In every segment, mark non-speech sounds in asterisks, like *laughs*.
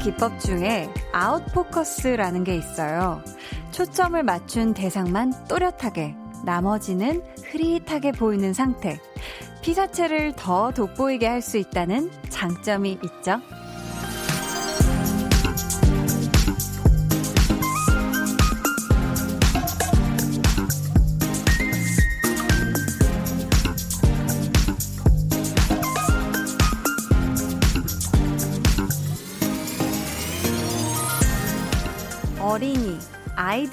기법 중에 아웃포커스라는 게 있어요. 초점을 맞춘 대상만 또렷하게, 나머지는 흐릿하게 보이는 상태. 피사체를 더 돋보이게 할 수 있다는 장점이 있죠.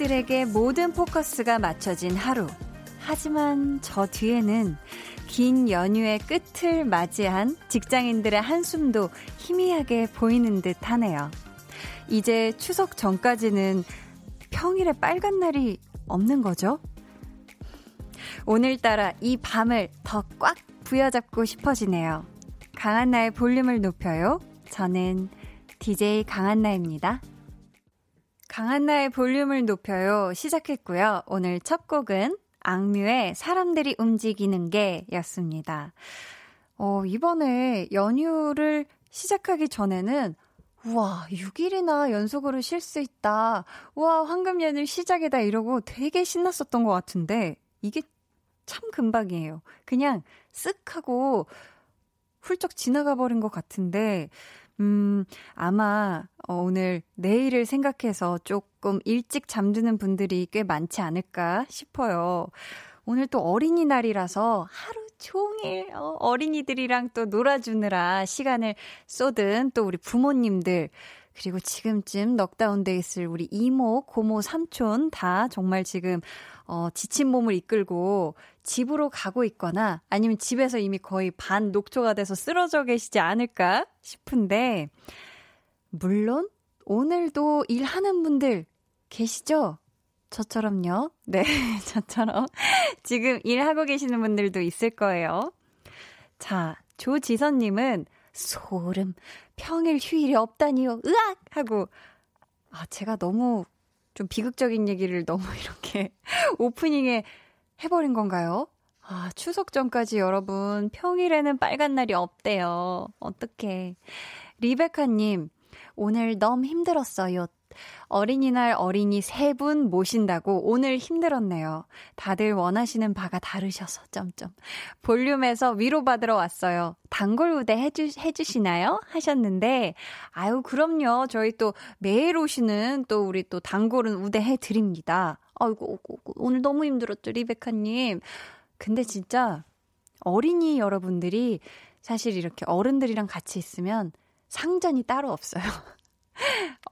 아이들에게 모든 포커스가 맞춰진 하루. 하지만 저 뒤에는 긴 연휴의 끝을 맞이한 직장인들의 한숨도 희미하게 보이는 듯 하네요. 이제 추석 전까지는 평일에 빨간 날이 없는 거죠? 오늘따라 이 밤을 더 꽉 부여잡고 싶어지네요. 강한나의 볼륨을 높여요. 저는 DJ 강한나입니다. 강한나의 볼륨을 높여요. 시작했고요. 오늘 첫 곡은 악뮤의 사람들이 움직이는 게 였습니다. 어, 이번에 연휴를 시작하기 전에는 우와, 6일이나 연속으로 쉴 수 있다. 우와, 황금 연휴 시작이다. 이러고 되게 신났었던 것 같은데, 이게 참 금방이에요. 그냥 쓱 하고 훌쩍 지나가 버린 것 같은데, 음, 아마 어, 오늘 내일을 생각해서 조금 일찍 잠드는 분들이 꽤 많지 않을까 싶어요. 오늘 또 어린이날이라서 하루 종일 어, 어린이들이랑 또 놀아주느라 시간을 쏟은 또 우리 부모님들 그리고 지금쯤 넉다운돼 있을 우리 이모, 고모, 삼촌 다 정말 지금 어, 지친 몸을 이끌고 집으로 가고 있거나 아니면 집에서 이미 거의 반 녹초가 돼서 쓰러져 계시지 않을까 싶은데, 물론 오늘도 일하는 분들 계시죠? 저처럼요. 네, *laughs* 저처럼. 지금 일하고 계시는 분들도 있을 거예요. 자, 조지선님은 소름, 평일 휴일이 없다니요. 으악! 하고, 아, 제가 너무 좀 비극적인 얘기를 너무 *laughs* 이렇게 오프닝에 해버린 건가요? 아, 추석 전까지 여러분, 평일에는 빨간 날이 없대요. 어떡해. 리베카님, 오늘 너무 힘들었어요. 어린이날 어린이 세 분 모신다고 오늘 힘들었네요. 다들 원하시는 바가 다르셔서, 점점. 볼륨에서 위로받으러 왔어요. 단골 우대 해주, 해주시나요? 하셨는데, 아유, 그럼요. 저희 또 매일 오시는 또 우리 또 단골은 우대 해 드립니다. 아이고, 오늘 너무 힘들었죠, 리베카님. 근데 진짜 어린이 여러분들이 사실 이렇게 어른들이랑 같이 있으면 상전이 따로 없어요. *laughs*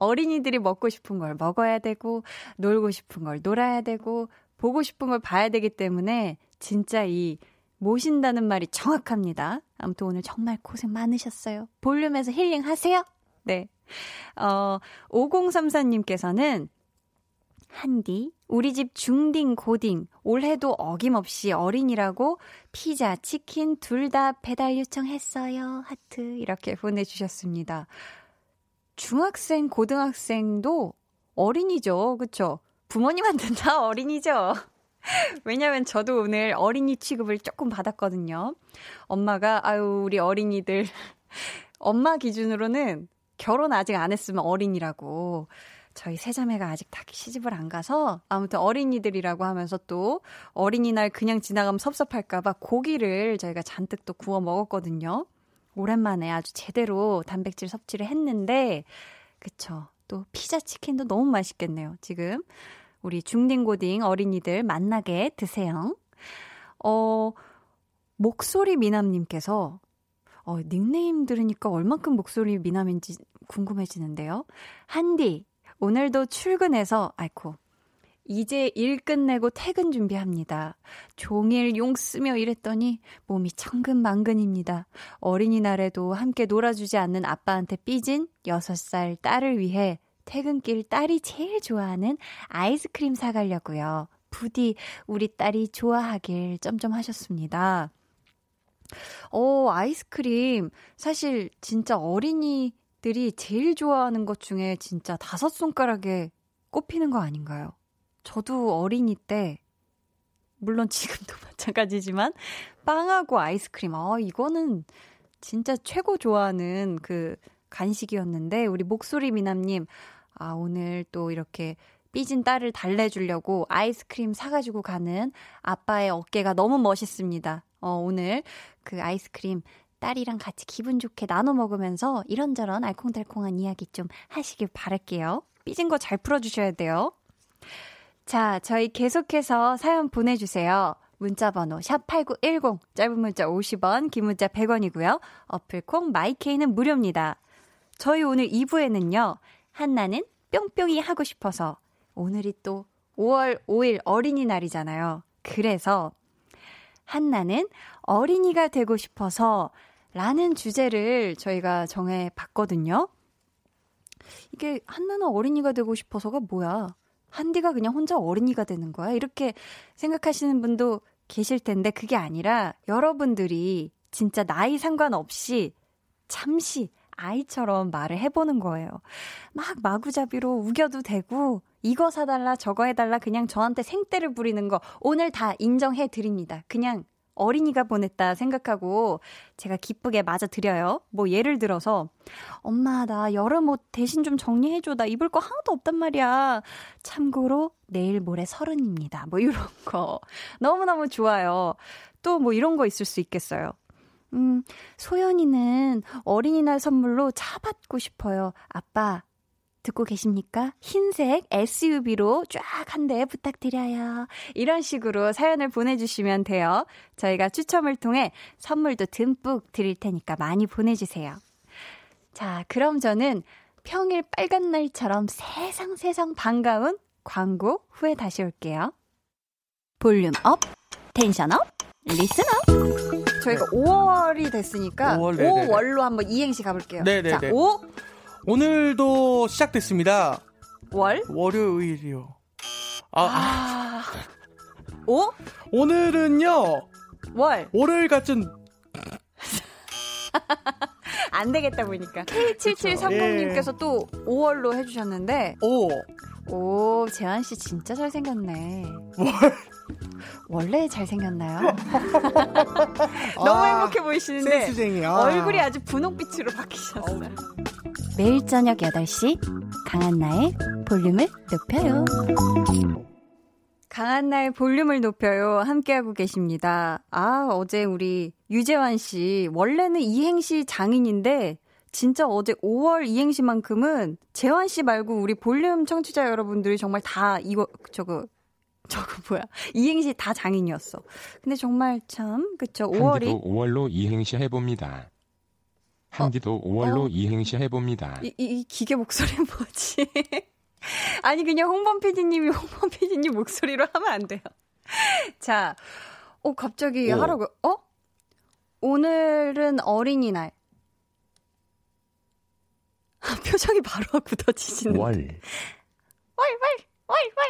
어린이들이 먹고 싶은 걸 먹어야 되고, 놀고 싶은 걸 놀아야 되고, 보고 싶은 걸 봐야 되기 때문에, 진짜 이, 모신다는 말이 정확합니다. 아무튼 오늘 정말 고생 많으셨어요. 볼륨에서 힐링 하세요! 네. 어, 5034님께서는, 한디, 우리 집 중딩 고딩, 올해도 어김없이 어린이라고 피자, 치킨 둘 다 배달 요청했어요. 하트. 이렇게 보내주셨습니다. 중학생, 고등학생도 어린이죠. 그쵸? 부모님한테는 *laughs* 다 어린이죠. *laughs* 왜냐면 저도 오늘 어린이 취급을 조금 받았거든요. 엄마가, 아유, 우리 어린이들. *laughs* 엄마 기준으로는 결혼 아직 안 했으면 어린이라고. 저희 세자매가 아직 다 시집을 안 가서 아무튼 어린이들이라고 하면서 또 어린이날 그냥 지나가면 섭섭할까봐 고기를 저희가 잔뜩 또 구워 먹었거든요. 오랜만에 아주 제대로 단백질 섭취를 했는데, 그쵸. 또 피자 치킨도 너무 맛있겠네요. 지금 우리 중딩고딩 어린이들 만나게 드세요. 어, 목소리 미남님께서 어, 닉네임 들으니까 얼만큼 목소리 미남인지 궁금해지는데요. 한디, 오늘도 출근해서, 아이코, 이제 일 끝내고 퇴근 준비합니다. 종일 용 쓰며 일했더니 몸이 천근만근입니다. 어린이날에도 함께 놀아주지 않는 아빠한테 삐진 6살 딸을 위해 퇴근길 딸이 제일 좋아하는 아이스크림 사가려고요. 부디 우리 딸이 좋아하길 점점 하셨습니다. 어, 아이스크림. 사실 진짜 어린이들이 제일 좋아하는 것 중에 진짜 다섯 손가락에 꼽히는 거 아닌가요? 저도 어린이 때, 물론 지금도 *laughs* 마찬가지지만, 빵하고 아이스크림, 아, 이거는 진짜 최고 좋아하는 그 간식이었는데, 우리 목소리 미남님, 아, 오늘 또 이렇게 삐진 딸을 달래주려고 아이스크림 사가지고 가는 아빠의 어깨가 너무 멋있습니다. 어, 오늘 그 아이스크림 딸이랑 같이 기분 좋게 나눠 먹으면서 이런저런 알콩달콩한 이야기 좀 하시길 바랄게요. 삐진 거 잘 풀어주셔야 돼요. 자, 저희 계속해서 사연 보내주세요. 문자번호 샵8910, 짧은 문자 50원, 긴 문자 100원이고요. 어플콩 마이케이는 무료입니다. 저희 오늘 2부에는요, 한나는 뿅뿅이 하고 싶어서 오늘이 또 5월 5일 어린이날이잖아요. 그래서 한나는 어린이가 되고 싶어서 라는 주제를 저희가 정해 봤거든요. 이게 한나는 어린이가 되고 싶어서가 뭐야? 한디가 그냥 혼자 어린이가 되는 거야? 이렇게 생각하시는 분도 계실 텐데 그게 아니라 여러분들이 진짜 나이 상관없이 잠시 아이처럼 말을 해보는 거예요. 막 마구잡이로 우겨도 되고, 이거 사달라, 저거 해달라, 그냥 저한테 생떼를 부리는 거 오늘 다 인정해 드립니다. 그냥 어린이가 보냈다 생각하고 제가 기쁘게 맞아 드려요. 뭐 예를 들어서 엄마 나 여름 옷 대신 좀 정리해 줘. 나 입을 거 하나도 없단 말이야. 참고로 내일 모레 서른입니다. 뭐 이런 *laughs* 거 너무너무 좋아요. 또 뭐 이런 거 있을 수 있겠어요. 음, 소연이는 어린이날 선물로 차 받고 싶어요. 아빠, 듣고 계십니까? 흰색 SUV로 쫙 한 대 부탁드려요. 이런 식으로 사연을 보내주시면 돼요. 저희가 추첨을 통해 선물도 듬뿍 드릴 테니까 많이 보내주세요. 자, 그럼 저는 평일 빨간 날처럼 세상 세상 반가운 광고 후에 다시 올게요. volume up, tension up, listen up. 저희가 네. 5월이 됐으니까 5월, 5월 로 한번 이행시 가볼게요. 네네네. 자, 5. 오늘도 시작됐습니다. 월? 월요일이요. 아. 아. 5? 오늘은요. 월. 월요일 같은. *laughs* 안 되겠다 보니까. K7730님께서 예. 또 5월로 해주셨는데. 오. 오, 재환씨 진짜 잘생겼네. 월. 원래 잘생겼나요? *laughs* *laughs* 너무 아, 행복해 보이시는데 센스쟁이, 아. 얼굴이 아주 분홍빛으로 바뀌셨어요. 매일 저녁 8시 강한나의 볼륨을 높여요. 강한나의 볼륨을 높여요. 함께하고 계십니다. 아, 어제 우리 유재환 씨, 원래는 이행시 장인인데, 진짜 어제 5월 이행시만큼은 재환 씨 말고 우리 볼륨 청취자 여러분들이 정말 다 이거, 저거, 저거 뭐야. 이행시 다 장인이었어. 근데 정말 참, 그쵸. 5월이. 5월로 이행시 해봅니다. 한디도 어, 5월로 어. 이행시 해봅니다. 이, 이, 이 기계 목소리는 뭐지? *laughs* 아니, 그냥 홍범 PD님이 홍범 PD님 목소리로 하면 안 돼요. *laughs* 자, 어, 갑자기 오. 하라고, 어? 오늘은 어린이날. *laughs* 표정이 바로 굳어지시는. 월. 월, 월, 월, 월,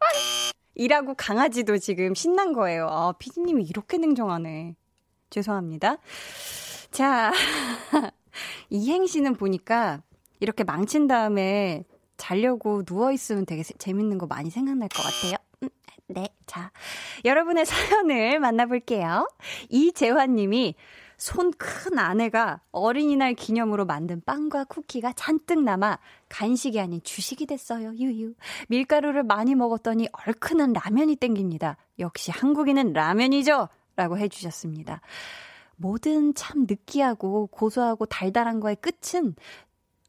월. 이라고 강아지도 지금 신난 거예요. 아, 피디님이 이렇게 냉정하네. 죄송합니다. 자, *laughs* 이행시는 보니까 이렇게 망친 다음에 자려고 누워있으면 되게 재밌는 거 많이 생각날 것 같아요. 음, 네. 자, 여러분의 *laughs* 사연을 만나볼게요. 이재환 님이 손큰 아내가 어린이날 기념으로 만든 빵과 쿠키가 잔뜩 남아 간식이 아닌 주식이 됐어요. 유유. 밀가루를 많이 먹었더니 얼큰한 라면이 땡깁니다. 역시 한국인은 라면이죠. 라고 해주셨습니다. 뭐든 참 느끼하고 고소하고 달달한 거의 끝은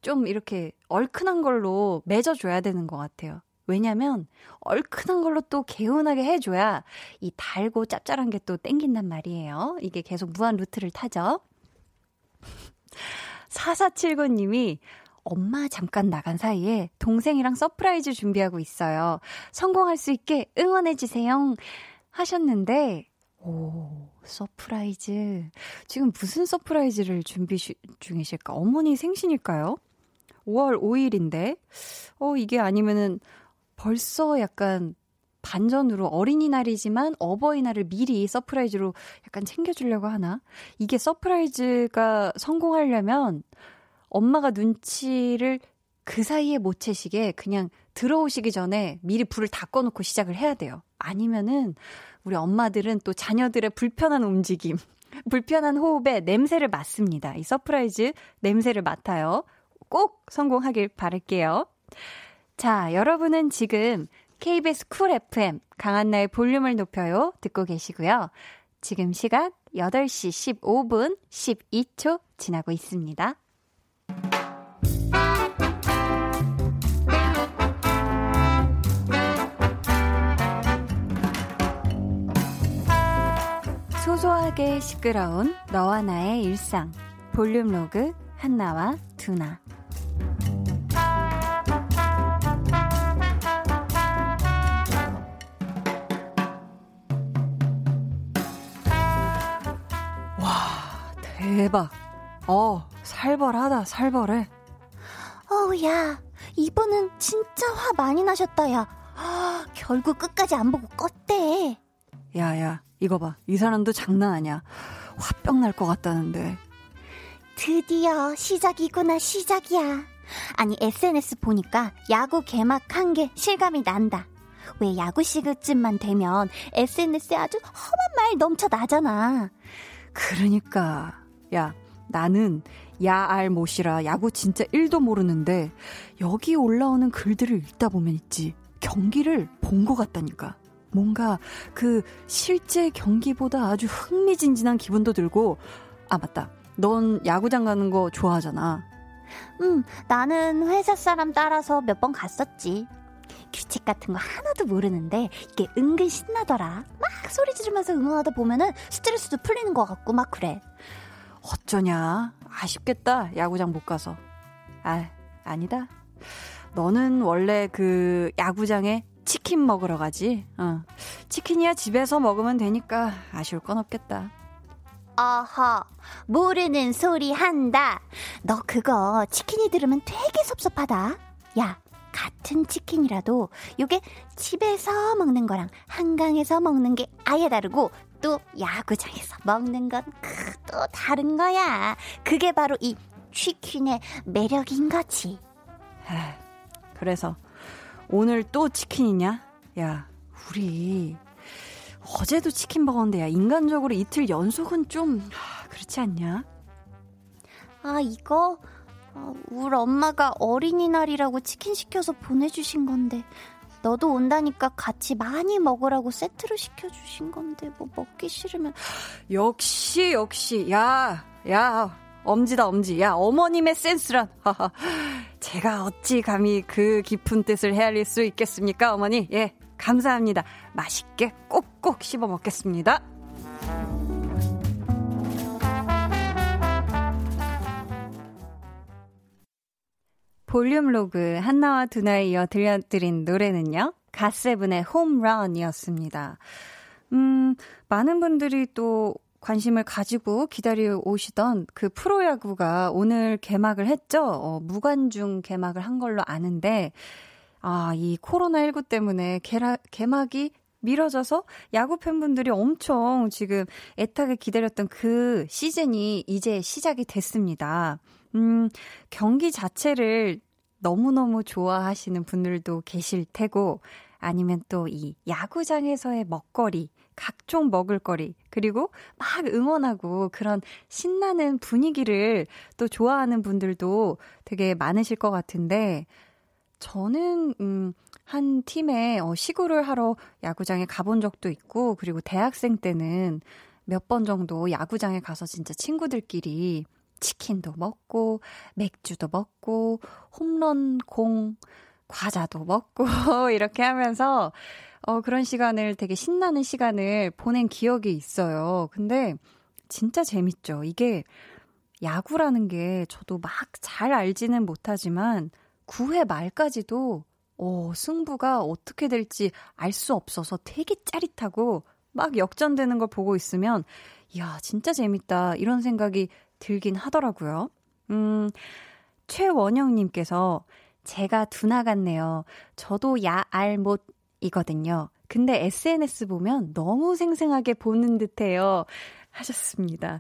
좀 이렇게 얼큰한 걸로 맺어줘야 되는 것 같아요. 왜냐면 얼큰한 걸로 또 개운하게 해줘야 이 달고 짭짤한 게 또 땡긴단 말이에요. 이게 계속 무한 루트를 타죠. 4479님이 엄마 잠깐 나간 사이에 동생이랑 surprise 준비하고 있어요. 성공할 수 있게 응원해주세요. 하셨는데, 오, surprise. 지금 무슨 surprise를 준비 중이실까? 어머니 생신일까요? 5월 5일인데, 어, 이게 아니면은 벌써 약간 반전으로 어린이날이지만 어버이날을 미리 surprise로 약간 챙겨주려고 하나? 이게 surprise가 성공하려면 엄마가 눈치를 그 사이에 못 채시게 그냥 들어오시기 전에 미리 불을 다 꺼놓고 시작을 해야 돼요. 아니면은 우리 엄마들은 또 자녀들의 불편한 움직임, *laughs* 불편한 호흡에 냄새를 맡습니다. 이 surprise 냄새를 맡아요. 꼭 성공하길 바랄게요. 자, 여러분은 지금 KBS 쿨 FM 강한나의 볼륨을 높여요 듣고 계시고요. 지금 시각 8시 15분 12초 지나고 있습니다. 소소하게 시끄러운 너와 나의 일상 볼륨 로그 한나와 두나 대박. 어, 살벌하다, 살벌해. 어우, 야, 이번은 진짜 화 많이 나셨다, 야. 아, 결국 끝까지 안 보고 껐대. 야, 야, 이거 봐. 이 사람도 장난 아니야. 화병 날 것 같다는데. 드디어 시작이구나, 시작이야. 아니, SNS 보니까 야구 개막한 게 실감이 난다. 왜 야구 시그쯤만 되면 SNS에 아주 험한 말 넘쳐 나잖아. 그러니까. 야, 나는 야알 못이라 야구 진짜 1도 모르는데 여기 올라오는 글들을 읽다 보면 있지. 경기를 본 것 같다니까. 뭔가 그 실제 경기보다 아주 흥미진진한 기분도 들고 아 맞다. 넌 야구장 가는 거 좋아하잖아. 응, 나는 회사 사람 따라서 몇 번 갔었지. 규칙 같은 거 하나도 모르는데 이게 은근 신나더라. 막 소리 지르면서 응원하다 보면은 스트레스도 풀리는 것 같고 막 그래. 어쩌냐. 아쉽겠다. 야구장 못 가서. 아, 아니다. 너는 원래 그 야구장에 치킨 먹으러 가지. 어. 치킨이야 집에서 먹으면 되니까 아쉬울 건 없겠다. 어허, 모르는 소리 한다. 너 그거 치킨이 들으면 되게 섭섭하다. 야, 같은 치킨이라도 요게 집에서 먹는 거랑 한강에서 먹는 게 아예 다르고 또 야구장에서 먹는 건 또 다른 거야. 그게 바로 이 치킨의 매력인 거지. 아, 그래서 오늘 또 치킨이냐? 야, 우리 어제도 치킨 먹었는데 야 인간적으로 이틀 연속은 좀 그렇지 않냐? 아 이거 어, 우리 엄마가 어린이날이라고 치킨 시켜서 보내주신 건데 너도 온다니까 같이 많이 먹으라고 세트로 시켜주신 건데 뭐 먹기 싫으면. 역시 역시. 야 야 엄지다 엄지. 야 어머님의 센스란 *laughs* 제가 어찌 감히 그 깊은 뜻을 헤아릴 수 있겠습니까 어머니 예 감사합니다 맛있게 꼭꼭 씹어 먹겠습니다. 볼륨 로그 한나와 두나에 이어 들려드린 노래는요. 갓세븐의 홈런이었습니다. 음, 많은 분들이 또 관심을 가지고 기다려 오시던 그 프로야구가 오늘 개막을 했죠. 어, 무관중 개막을 한 걸로 아는데, 아, 이 코로나19 때문에 개라, 개막이 미뤄져서 야구 팬분들이 엄청 지금 애타게 기다렸던 그 시즌이 이제 시작이 됐습니다. 음, 경기 자체를 너무너무 좋아하시는 분들도 계실 테고, 아니면 또 이 야구장에서의 먹거리, 각종 먹을거리, 그리고 막 응원하고 그런 신나는 분위기를 또 좋아하는 분들도 되게 많으실 것 같은데, 저는, 음, 한 팀에 어, 시구를 하러 야구장에 가본 적도 있고, 그리고 대학생 때는 몇 번 정도 야구장에 가서 진짜 친구들끼리 치킨도 먹고, 맥주도 먹고, 홈런 공, 과자도 먹고, *laughs* 이렇게 하면서, 어, 그런 시간을 되게 신나는 시간을 보낸 기억이 있어요. 근데 진짜 재밌죠. 이게 야구라는 게 저도 막 잘 알지는 못하지만 9회 말까지도 어, 승부가 어떻게 될지 알 수 없어서 되게 짜릿하고 막 역전되는 걸 보고 있으면 이야, 진짜 재밌다. 이런 생각이 들긴 하더라고요. 음, 최원영님께서 제가 두나 같네요. 저도 야, 알, 못이거든요. 근데 SNS 보면 너무 생생하게 보는 듯해요. 하셨습니다.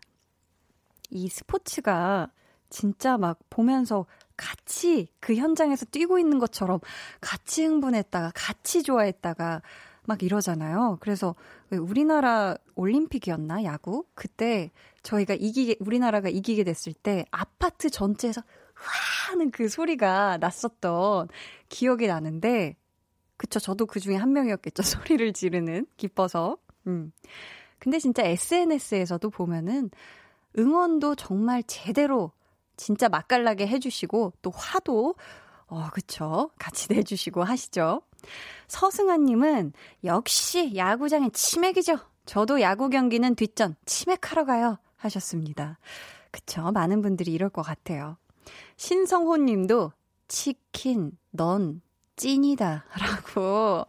이 스포츠가 진짜 막 보면서 같이 그 현장에서 뛰고 있는 것처럼 같이 흥분했다가 같이 좋아했다가 막 이러잖아요. 그래서 왜 우리나라 올림픽이었나 야구 그때 저희가 이기게 우리나라가 이기게 됐을 때 아파트 전체에서 와 하는 그 소리가 났었던 기억이 나는데 그쵸 저도 그 중에 한 명이었겠죠 *laughs* 소리를 지르는 기뻐서 음 근데 진짜 SNS에서도 보면은 응원도 정말 제대로 진짜 맛깔나게 해주시고 또 화도 어 그쵸 같이 *laughs* 내주시고 하시죠. 서승아님은 역시 야구장의 치맥이죠. 저도 야구 경기는 뒷전 치맥하러 가요 하셨습니다. 그쵸 많은 분들이 이럴 것 같아요. 신성호 님도 치킨 넌 찐이다 *laughs* 라고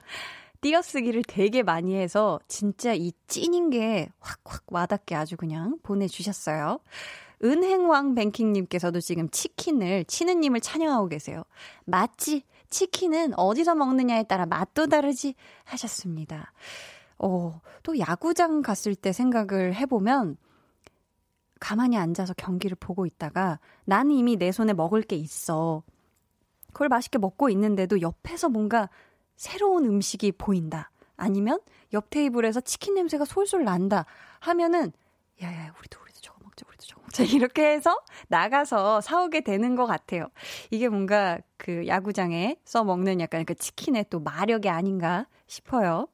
띄어쓰기를 되게 많이 해서 진짜 이 찐인 게 확확 와닿게 아주 그냥 보내주셨어요. 은행왕 뱅킹님께서도 지금 치킨을 치느님을 찬양하고 계세요. 맞지? 치킨은 어디서 먹느냐에 따라 맛도 다르지 하셨습니다. 어, 또 야구장 갔을 때 생각을 해보면 가만히 앉아서 경기를 보고 있다가 나는 이미 내 손에 먹을 게 있어. 그걸 맛있게 먹고 있는데도 옆에서 뭔가 새로운 음식이 보인다. 아니면 옆 테이블에서 치킨 냄새가 솔솔 난다. 하면은 야야 우리도 우리도 저거 먹자 우리도 저거 먹자 *laughs* 이렇게 해서 나가서 사오게 되는 것 같아요. 이게 뭔가 그 야구장에 써 먹는 약간 그 치킨의 또 마력이 아닌가 싶어요.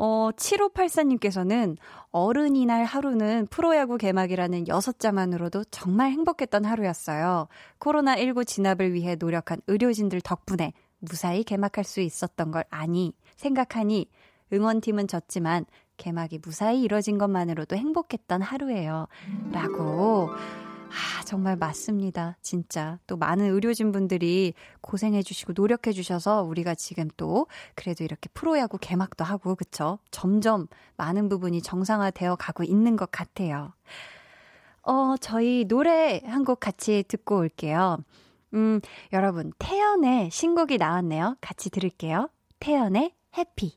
어, 7584님께서는 어른이 날 하루는 프로야구 개막이라는 여섯 자만으로도 정말 행복했던 하루였어요. 코로나19 진압을 위해 노력한 의료진들 덕분에 무사히 개막할 수 있었던 걸 아니, 생각하니 응원팀은 졌지만 개막이 무사히 이뤄진 것만으로도 행복했던 하루예요. 라고. 아, 정말 맞습니다. 진짜. 또 많은 의료진 분들이 고생해주시고 노력해주셔서 우리가 지금 또 그래도 이렇게 프로야구 개막도 하고, 그쵸? 점점 많은 부분이 정상화되어 가고 있는 것 같아요. 어, 저희 노래 한 곡 같이 듣고 올게요. 음, 여러분, 태연의 신곡이 나왔네요. 같이 들을게요. 태연의 해피.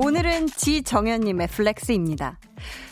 오늘은 지정현님의 flex입니다.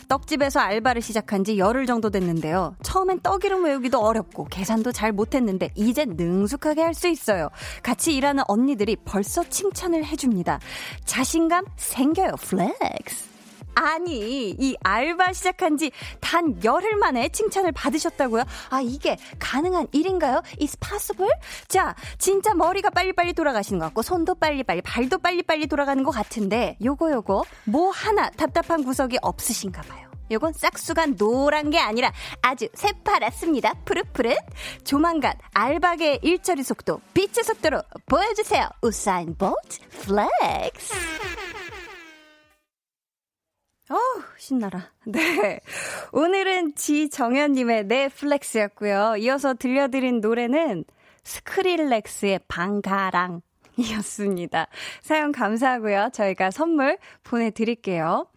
떡집에서 알바를 시작한 지 열흘 정도 됐는데요. 처음엔 떡 이름 외우기도 어렵고 계산도 잘 못했는데 이제 능숙하게 할 수 있어요. 같이 일하는 언니들이 벌써 칭찬을 해줍니다. 자신감 생겨요. flex. 아니, 이 알바 시작한 지 단 열흘 만에 칭찬을 받으셨다고요? 아, 이게 가능한 일인가요? Is possible? 자, 진짜 머리가 빨리빨리 돌아가시는 것 같고, 손도 빨리빨리, 발도 빨리빨리 돌아가는 것 같은데, 요거, 요거, 뭐 하나 답답한 구석이 없으신가 봐요. 요건 싹수가 노란 게 아니라 아주 새파랗습니다. 푸릇푸릇. 조만간 알바계 일처리 속도, 빛의 속도로 보여주세요. 우사인 볼트 flex. 어우, 신나라. *laughs* 네. 오늘은 지정현님의 flex였고요. 이어서 들려드린 노래는 스크릴렉스의 Bangarang. 이었습니다. 사연 감사하고요. 저희가 선물 보내드릴게요.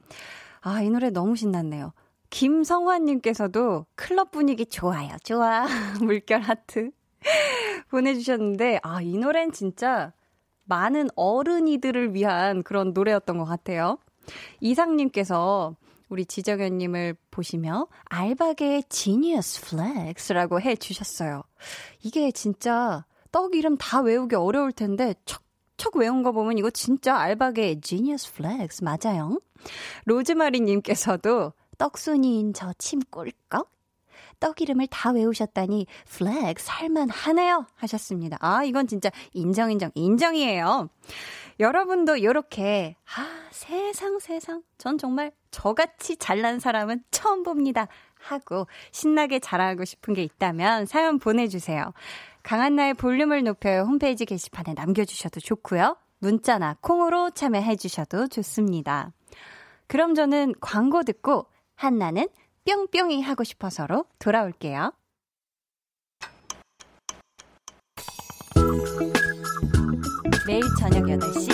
아, 이 노래 너무 신났네요. 김성환님께서도 클럽 분위기 좋아요. 좋아. *laughs* 물결 하트. 보내주셨는데, 아, 이 노래는 진짜 많은 어른이들을 위한 그런 노래였던 것 같아요. 이상님께서 우리 지정현님을 보시며 알바계의 genius flex라고 해 주셨어요. 이게 진짜 떡 이름 다 외우기 어려울 텐데 척척 외운 거 보면 이거 진짜 알바계의 genius flex 맞아요. 로즈마리님께서도 떡순이인 저 침 꿀꺽 떡 이름을 다 외우셨다니 flex 할만하네요 하셨습니다. 아 이건 진짜 인정 인정 인정이에요. 여러분도 이렇게 아 세상 세상 전 정말 저같이 잘난 사람은 처음 봅니다 하고 신나게 자랑하고 싶은 게 있다면 사연 보내주세요. 강한나의 볼륨을 높여요 홈페이지 게시판에 남겨주셔도 좋고요. 문자나 콩으로 참여해주셔도 좋습니다. 그럼 저는 광고 듣고 한나는 뿅뿅이 하고 싶어서로 돌아올게요. 매일 저녁 8시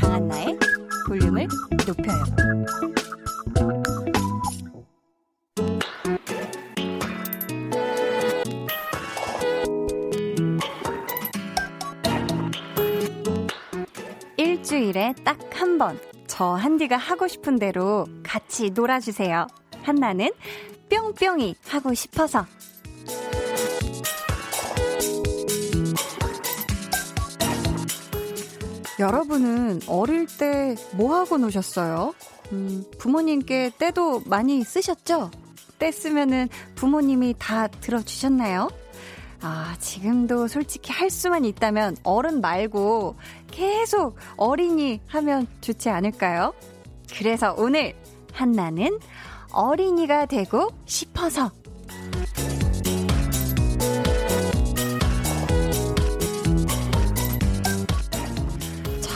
강한나의 볼륨을 높여요. 일주일에 딱 한 번, 저 한디가 하고 싶은 대로 같이 놀아주세요. 한나는 뿅뿅이 하고 싶어서. 여러분은 어릴 때 뭐 하고 노셨어요? 음, 부모님께 때도 많이 쓰셨죠? 때 쓰면은 부모님이 다 들어주셨나요? 아, 지금도 솔직히 할 수만 있다면 어른 말고 계속 어린이 하면 좋지 않을까요? 그래서 오늘 한나는 어린이가 되고 싶어서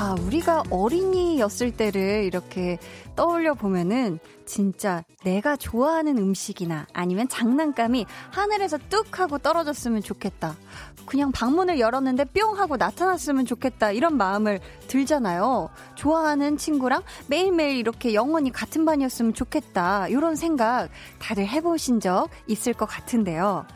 자, 우리가 어린이였을 때를 이렇게 떠올려 보면은 진짜 내가 좋아하는 음식이나 아니면 장난감이 하늘에서 뚝 하고 떨어졌으면 좋겠다. 그냥 방문을 열었는데 뿅 하고 나타났으면 좋겠다. 이런 마음을 들잖아요. 좋아하는 친구랑 매일매일 이렇게 영원히 같은 반이었으면 좋겠다. 이런 생각 다들 해보신 적 있을 것 같은데요.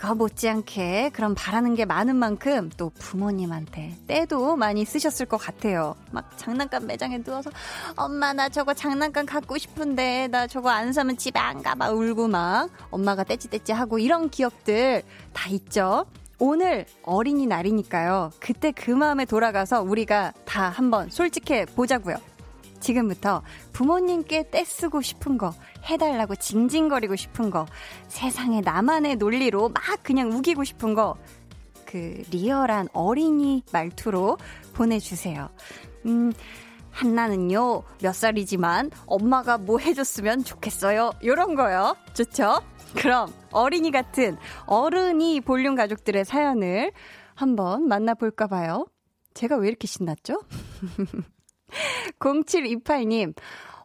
그거 못지않게 그럼 바라는 게 많은 만큼 또 부모님한테 때도 많이 쓰셨을 것 같아요. 막 장난감 매장에 누워서 엄마 나 저거 장난감 갖고 싶은데 나 저거 안 사면 집에 안 가 막 울고 막 엄마가 떼찌떼찌 하고 이런 기억들 다 있죠. 오늘 어린이날이니까요. 그때 그 마음에 돌아가서 우리가 다 한번 솔직해 보자고요. 지금부터 부모님께 떼쓰고 싶은 거, 해달라고 징징거리고 싶은 거, 세상에 나만의 논리로 막 그냥 우기고 싶은 거, 그 리얼한 어린이 말투로 보내주세요. 음, 한나는요, 몇 살이지만 엄마가 뭐 해줬으면 좋겠어요. 요런 거요. 좋죠? 그럼 어린이 같은 어른이 볼륨 가족들의 사연을 한번 만나볼까 봐요. 제가 왜 이렇게 신났죠? *laughs* 0728님,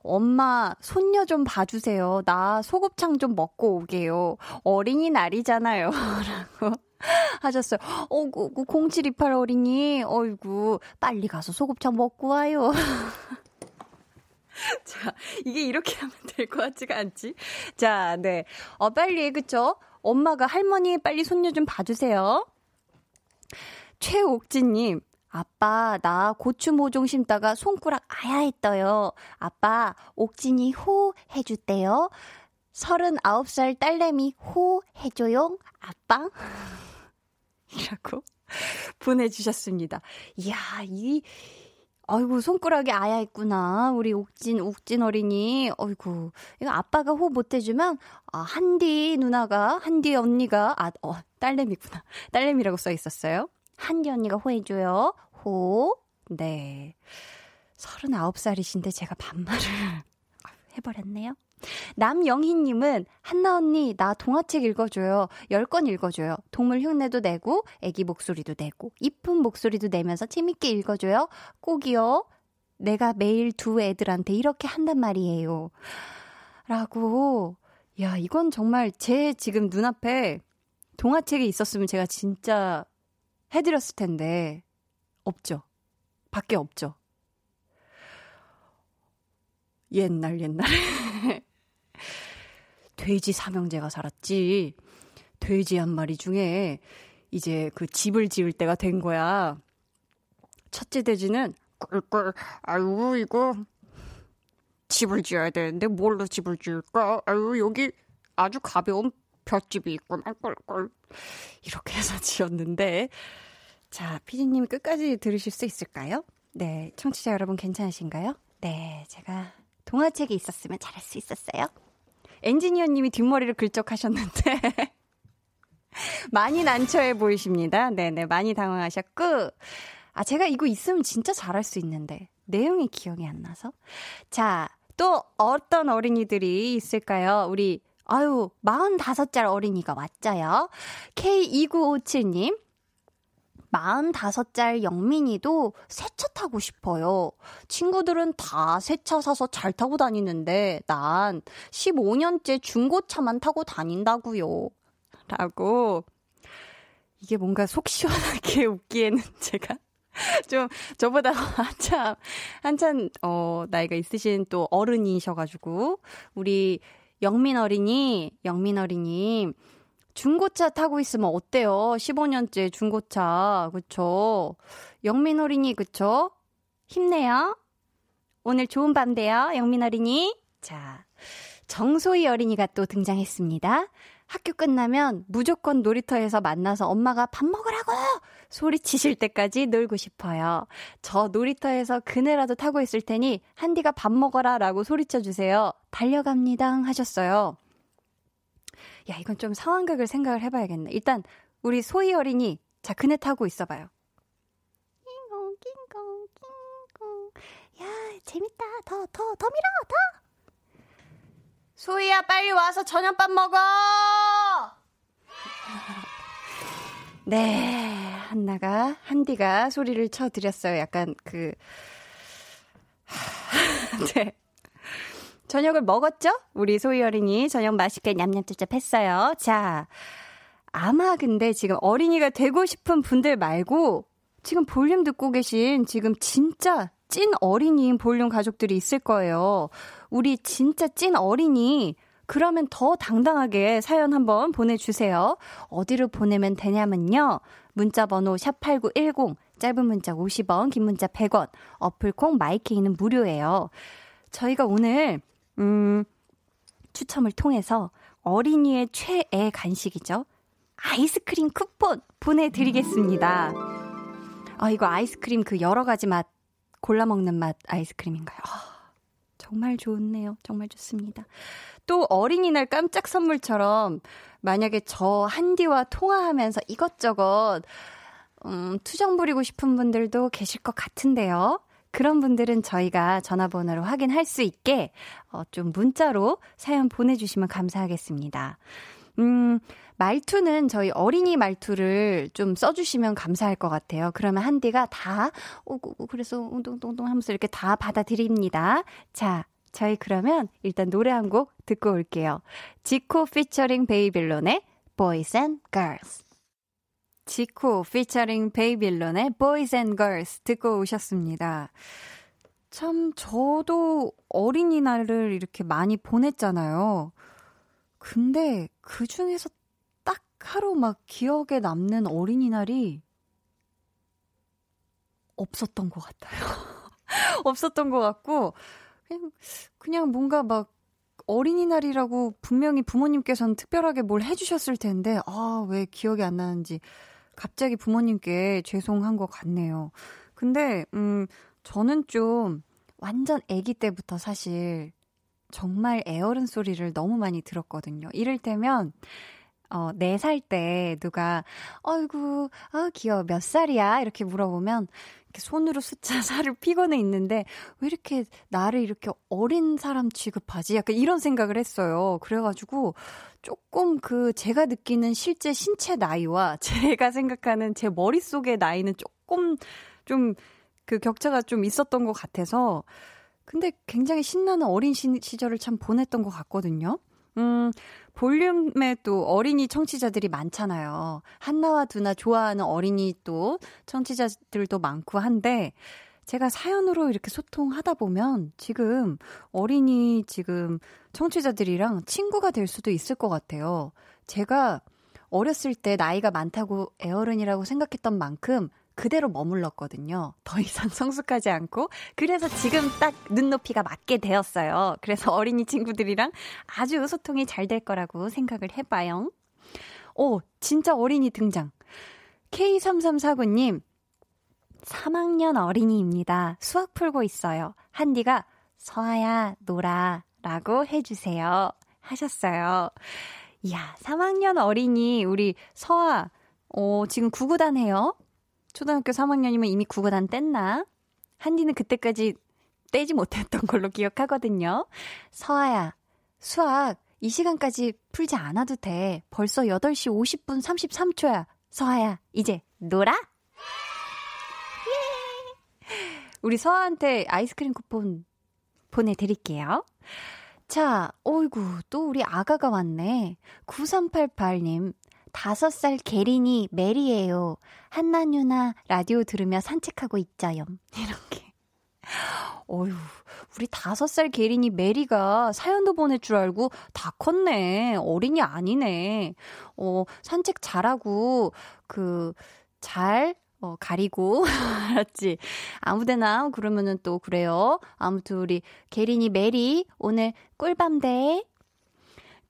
엄마, 손녀 좀 봐주세요. 나 소곱창 좀 먹고 오게요. 어린이날이잖아요. *laughs* 라고 하셨어요. 어, 0728 어린이, 어이구, 빨리 가서 소곱창 먹고 와요. *laughs* 자, 이게 이렇게 하면 될 것 같지가 않지? 자, 네. 어, 빨리, 그쵸? 엄마가 할머니 빨리 손녀 좀 봐주세요. 최옥진님, 아빠, 나 고추 모종 심다가 손가락 아야했어요. 아빠, 옥진이 호 해주대요. 39살 딸내미 호 해줘요. 아빠. 이라고 *laughs* 보내주셨습니다. 이야, 이, 아이고, 손가락이 아야했구나. 우리 옥진, 옥진 어린이. 어이구. 이거 아빠가 호 못해주면, 아, 한디 누나가, 한디 언니가, 아, 어, 딸내미구나. 딸내미라고 써 있었어요. 한디 언니가 호해줘요. 호. 네. 39살이신데 제가 반말을 *laughs* 해버렸네요. 남영희님은 한나 언니 나 동화책 읽어줘요. 10권 읽어줘요. 동물 흉내도 내고 애기 목소리도 내고 이쁜 목소리도 내면서 재밌게 읽어줘요. 꼭이요. 내가 매일 두 애들한테 이렇게 한단 말이에요. 라고 야 이건 정말 제 지금 눈앞에 동화책이 있었으면 제가 진짜 해드렸을 텐데 없죠. 밖에 없죠. 옛날 옛날에 *laughs* 돼지 삼형제가 살았지. 돼지 한 마리 중에 이제 그 집을 지을 때가 된 거야. 첫째 돼지는 꿀꿀 아유 이거 집을 지어야 되는데 뭘로 집을 지을까? 아유 여기 아주 가벼운 볏집이 있구나 꿀꿀 이렇게 해서 *laughs* 지었는데 자 피디님 끝까지 들으실 수 있을까요? 네 청취자 여러분 괜찮으신가요? 네 제가 동화책이 있었으면 잘할 수 있었어요. 엔지니어님이 뒷머리를 긁적하셨는데 *laughs* 많이 난처해 보이십니다. 네네 많이 당황하셨고 아 제가 이거 있으면 진짜 잘할 수 있는데 내용이 기억이 안 나서 자 또 어떤 어린이들이 있을까요? 우리 아유, 45살 어린이가 왔죠요. K2957님, 45살 영민이도 새 차 타고 싶어요. 친구들은 다 새 차 사서 잘 타고 다니는데 난 15년째 중고차만 타고 다닌다고요. 라고 이게 뭔가 속 시원하게 *laughs* 웃기에는 제가 *laughs* 좀 저보다 한참 한참 어 나이가 있으신 또 어른이셔 가지고 우리 영민 어린이 영민 어린이 중고차 타고 있으면 어때요? 15년째 중고차. 그쵸? 영민 어린이, 그쵸? 힘내요. 오늘 좋은 밤 돼요, 영민 어린이. 자, 정소희 어린이가 또 등장했습니다. 학교 끝나면 무조건 놀이터에서 만나서 엄마가 밥 먹으라고! 소리치실 때까지 놀고 싶어요. 저 놀이터에서 그네라도 타고 있을 테니 한디가 밥 먹어라 라고 소리쳐 주세요. 달려갑니다 하셨어요. 야, 이건 좀 상황극을 생각을 해봐야겠네. 일단, 우리 소희 어린이, 자, 그네 타고 있어봐요. 낑공, 낑공, 낑공. 야, 재밌다. 더, 더, 더 밀어, 더! 소희야, 빨리 와서 저녁밥 먹어! *laughs* 네, 한나가, 한디가 소리를 쳐드렸어요. 약간 그, *laughs* 네. 저녁을 먹었죠? 우리 소희 어린이 저녁 맛있게 냠냠짭짭 했어요. 자, 아마 근데 지금 어린이가 되고 싶은 분들 말고 지금 볼륨 듣고 계신 지금 진짜 찐 어린이인 볼륨 가족들이 있을 거예요. 우리 진짜 찐 어린이 그러면 더 당당하게 사연 한번 보내주세요. 어디로 보내면 되냐면요. 문자 번호 샵8910, 짧은 문자 50원, 긴 문자 100원, 어플콩 마이케이는 무료예요. 저희가 오늘, 음, 추첨을 통해서 어린이의 최애 간식이죠. 아이스크림 쿠폰 보내드리겠습니다. 아, 이거 아이스크림 그 여러 가지 맛 골라 먹는 맛 아이스크림인가요? 아, 정말 좋네요. 정말 좋습니다. 또 어린이날 깜짝 선물처럼 만약에 저 한디와 통화하면서 이것저것 음, 투정 부리고 싶은 분들도 계실 것 같은데요. 그런 분들은 저희가 전화번호를 확인할 수 있게 어, 좀 문자로 사연 보내주시면 감사하겠습니다. 음, 말투는 저희 어린이 말투를 좀 써주시면 감사할 것 같아요. 그러면 한디가 다, 오, 그래서 웅동동동 하면서 이렇게 다 받아드립니다. 자, 저희 그러면 일단 노래 한 곡 듣고 올게요. 지코 피처링 베이빌론의 Boys and Girls. 지코 피처링 베이빌론의 Boys and Girls 듣고 오셨습니다. 참 저도 어린이날을 이렇게 많이 보냈잖아요. 근데 그 중에서 딱 하루 막 기억에 남는 어린이날이 없었던 것 같아요. *laughs* 없었던 것 같고 그냥 그냥 뭔가 막 어린이날이라고 분명히 부모님께서는 특별하게 뭘 해주셨을 텐데 아 왜 기억이 안 나는지 갑자기 부모님께 죄송한 것 같네요. 근데 음 저는 좀 완전 아기 때부터 사실 정말 애어른 소리를 너무 많이 들었거든요. 이를테면 어, 4살 때 누가, 어이구, 아, 귀여워, 몇 살이야? 이렇게 물어보면, 손으로 숫자 *laughs* 살을 피곤해 있는데, 왜 이렇게 나를 이렇게 어린 사람 취급하지? 약간 이런 생각을 했어요. 그래가지고, 조금 그, 제가 느끼는 실제 신체 나이와 *laughs* 제가 생각하는 제 머릿속의 나이는 조금 좀, 그 격차가 좀 있었던 것 같아서, 근데 굉장히 신나는 어린 시 절을 참 보냈던 것 같거든요. 음, 볼륨에 또 어린이 청취자들이 많잖아요. 한나와 두나 좋아하는 어린이 또 청취자들도 많고 한데, 제가 사연으로 이렇게 소통하다 보면 지금 어린이 지금 청취자들이랑 친구가 될 수도 있을 것 같아요. 제가 어렸을 때 나이가 많다고 애어른이라고 생각했던 만큼 그대로 머물렀거든요. 더 이상 *laughs* 성숙하지 않고. 그래서 지금 딱 눈높이가 맞게 되었어요. 그래서 어린이 친구들이랑 아주 소통이 잘 될 거라고 생각을 해봐요. 오, 진짜 어린이 등장. K3349님, 3학년 어린이입니다. 수학 풀고 있어요. 한디가 서아야, 놀아. 라고 해주세요. 하셨어요. 이야, 3학년 어린이, 우리 서아, 어, 지금 구구단 해요? 초등학교 3학년이면 이미 구구단 뗐나? 한디는 그때까지 떼지 못했던 걸로 기억하거든요. 서아야, 수학 이 시간까지 풀지 않아도 돼. 벌써 8시 50분 33초야. 서아야, 이제 놀아? 우리 서아한테 아이스크림 쿠폰 보내드릴게요. 자, 어이구, 또 우리 아가가 왔네. 9388님, 5살 게린이 메리예요. 한나 누나 라디오 들으며 산책하고 있자요. *laughs* 이렇게. 어휴, 우리 5살 게린이 메리가 사연도 보낼 줄 알고 다 컸네. 어린이 아니네. 어, 산책 잘하고, 그, 잘, 어, 가리고, *laughs* 알았지? 아무 데나 그러면은 또 그래요. 아무튼 우리 게린이 메리, 오늘 꿀밤 돼.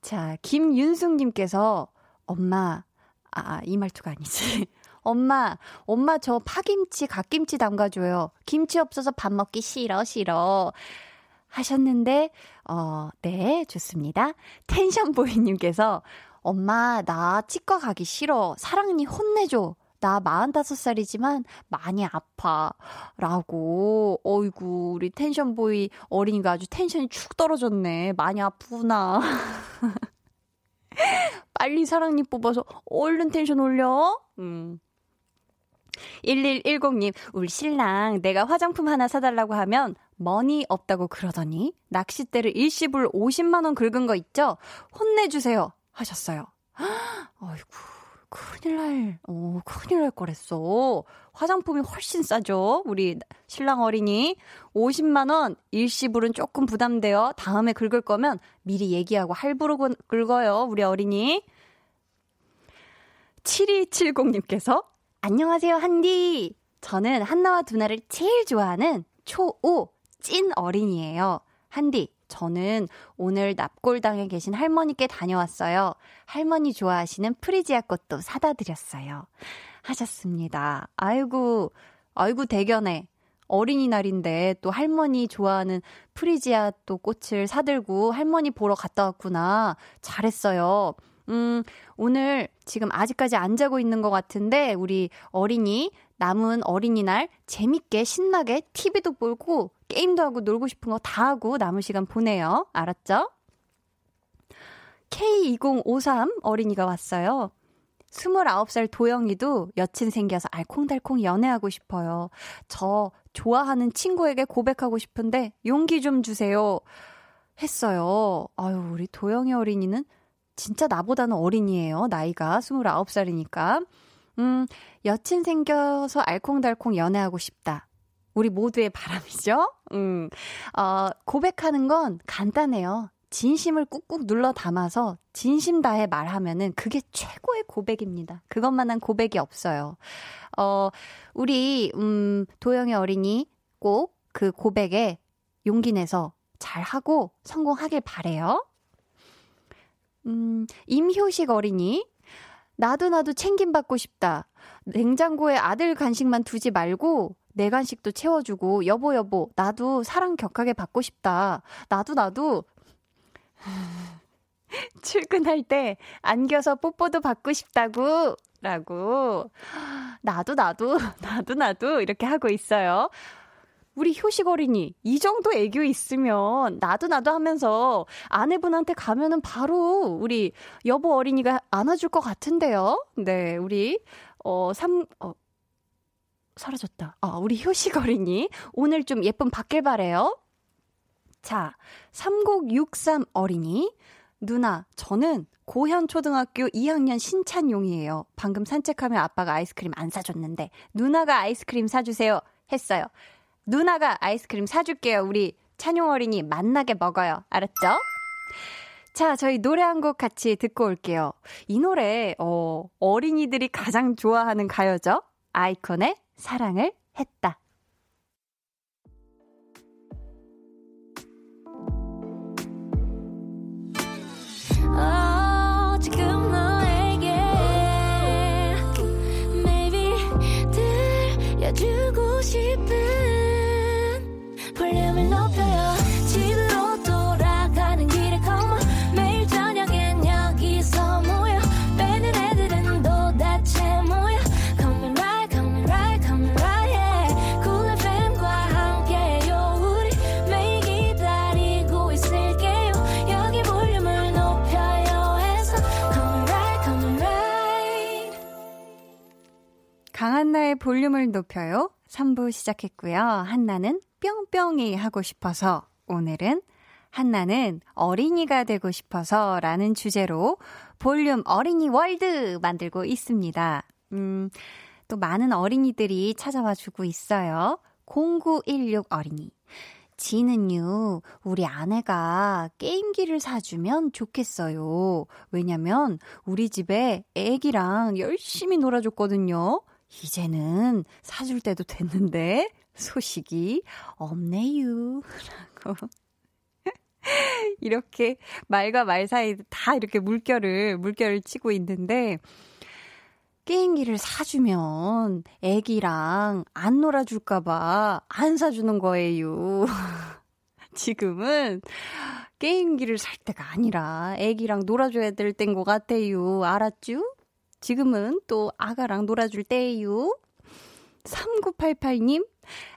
자, 김윤숙님께서, 엄마, 아, 이 말투가 아니지. *laughs* 엄마, 엄마 저 파김치, 갓김치 담가줘요. 김치 없어서 밥 먹기 싫어, 싫어. 하셨는데, 어, 네, 좋습니다. 텐션보이님께서, 엄마, 나 치과 가기 싫어. 사랑니 혼내줘. 나 45살이지만 많이 아파. 라고. 어이구, 우리 tension boy 어린이가 아주 tension이 축 떨어졌네. 많이 아프구나. *laughs* 빨리 사랑니 뽑아서 얼른 텐션 올려. 음. 1110님, 우리 신랑 내가 화장품 하나 사달라고 하면 money 없다고 그러더니 낚싯대를 일시불 50만원 긁은 거 있죠? 혼내주세요. 하셨어요. *gasps* 아이고, 큰일 날, 어, 큰일 날 거랬어. 화장품이 훨씬 싸죠? 우리 신랑 어린이. 50만원 일시불은 조금 부담돼요. 다음에 긁을 거면 미리 얘기하고 할부로 긁어요. 우리 어린이. 7270님께서 안녕하세요, 한디. 저는 한나와 두나를 제일 좋아하는 초5 찐 어린이에요. 한디, 저는 오늘 납골당에 계신 할머니께 다녀왔어요. 할머니 좋아하시는 프리지아 꽃도 사다 드렸어요. 하셨습니다. 아이고, 아이고, 대견해. 어린이날인데 또 할머니 좋아하는 프리지아 또 꽃을 사들고 할머니 보러 갔다 왔구나. 잘했어요. 음, 오늘 지금 아직까지 안 자고 있는 것 같은데, 우리 어린이, 남은 어린이날 재밌게 신나게 TV도 보고, 게임도 하고, 놀고 싶은 거 다 하고 남은 시간 보내요. 알았죠? K2053 어린이가 왔어요. 29살 도영이도 여친 생겨서 알콩달콩 연애하고 싶어요. 저 좋아하는 친구에게 고백하고 싶은데 용기 좀 주세요. 했어요. 아유, 우리 도영이 어린이는 진짜 나보다는 어린이에요. 나이가 29살이니까. 음, 여친 생겨서 알콩달콩 연애하고 싶다. 우리 모두의 바람이죠? 음, 어, 고백하는 건 간단해요. 진심을 꾹꾹 눌러 담아서 진심 다해 말하면은 그게 최고의 고백입니다. 그것만한 고백이 없어요. 어, 우리, 음, 도영의 어린이 꼭 그 고백에 용기 내서 잘하고 성공하길 바래요. 음, 임효식 어린이. 나도 나도 챙김받고 싶다. 냉장고에 아들 간식만 두지 말고 내 간식도 채워주고 여보 여보 나도 사랑 격하게 받고 싶다. 나도 나도 *laughs* 출근할 때 안겨서 뽀뽀도 받고 싶다고 라고 나도 나도 *laughs* 나도 나도 이렇게 하고 있어요. 우리 효식 어린이, 이 정도 애교 있으면 나도 나도 하면서 아내분한테 가면은 바로 우리 여보 어린이가 안아줄 것 같은데요? 네, 우리, 어, 삼, 어, 사라졌다. 아, 우리 효식 어린이. 오늘 좀 예쁜 받길 바래요. 자, 3063 어린이. 누나, 저는 고현 초등학교 2학년 신찬용이에요. 방금 산책하며 아빠가 아이스크림 안 사줬는데, 누나가 아이스크림 사주세요. 했어요. 누나가 아이스크림 사줄게요. 우리 찬용 어린이 만나게 먹어요. 알았죠? 자, 저희 노래 한 곡 같이 듣고 올게요. 이 노래, 어, 어린이들이 가장 좋아하는 가요죠? 아이콘의 사랑을 했다. 들려주고 싶은 강한나의 볼륨을 높여요. 3부 시작했고요. 한나는 뿅뿅이 하고 싶어서 오늘은 한나는 어린이가 되고 싶어서 라는 주제로 볼륨 어린이 월드 만들고 있습니다. 음, 또 많은 어린이들이 찾아와 주고 있어요. 0916 어린이. 지는요, 우리 아내가 게임기를 사주면 좋겠어요. 왜냐면 우리 집에 애기랑 열심히 놀아줬거든요. 이제는 사줄 때도 됐는데 소식이 없네요. 라고. 이렇게 말과 말 사이 다 이렇게 물결을, 물결을 치고 있는데, 게임기를 사주면 애기랑 안 놀아줄까봐 안 사주는 거예요. *laughs* 지금은 게임기를 살 때가 아니라 애기랑 놀아줘야 될 때인 것 같아요. 알았죠? 지금은 또 아가랑 놀아줄 때예요. 3988님,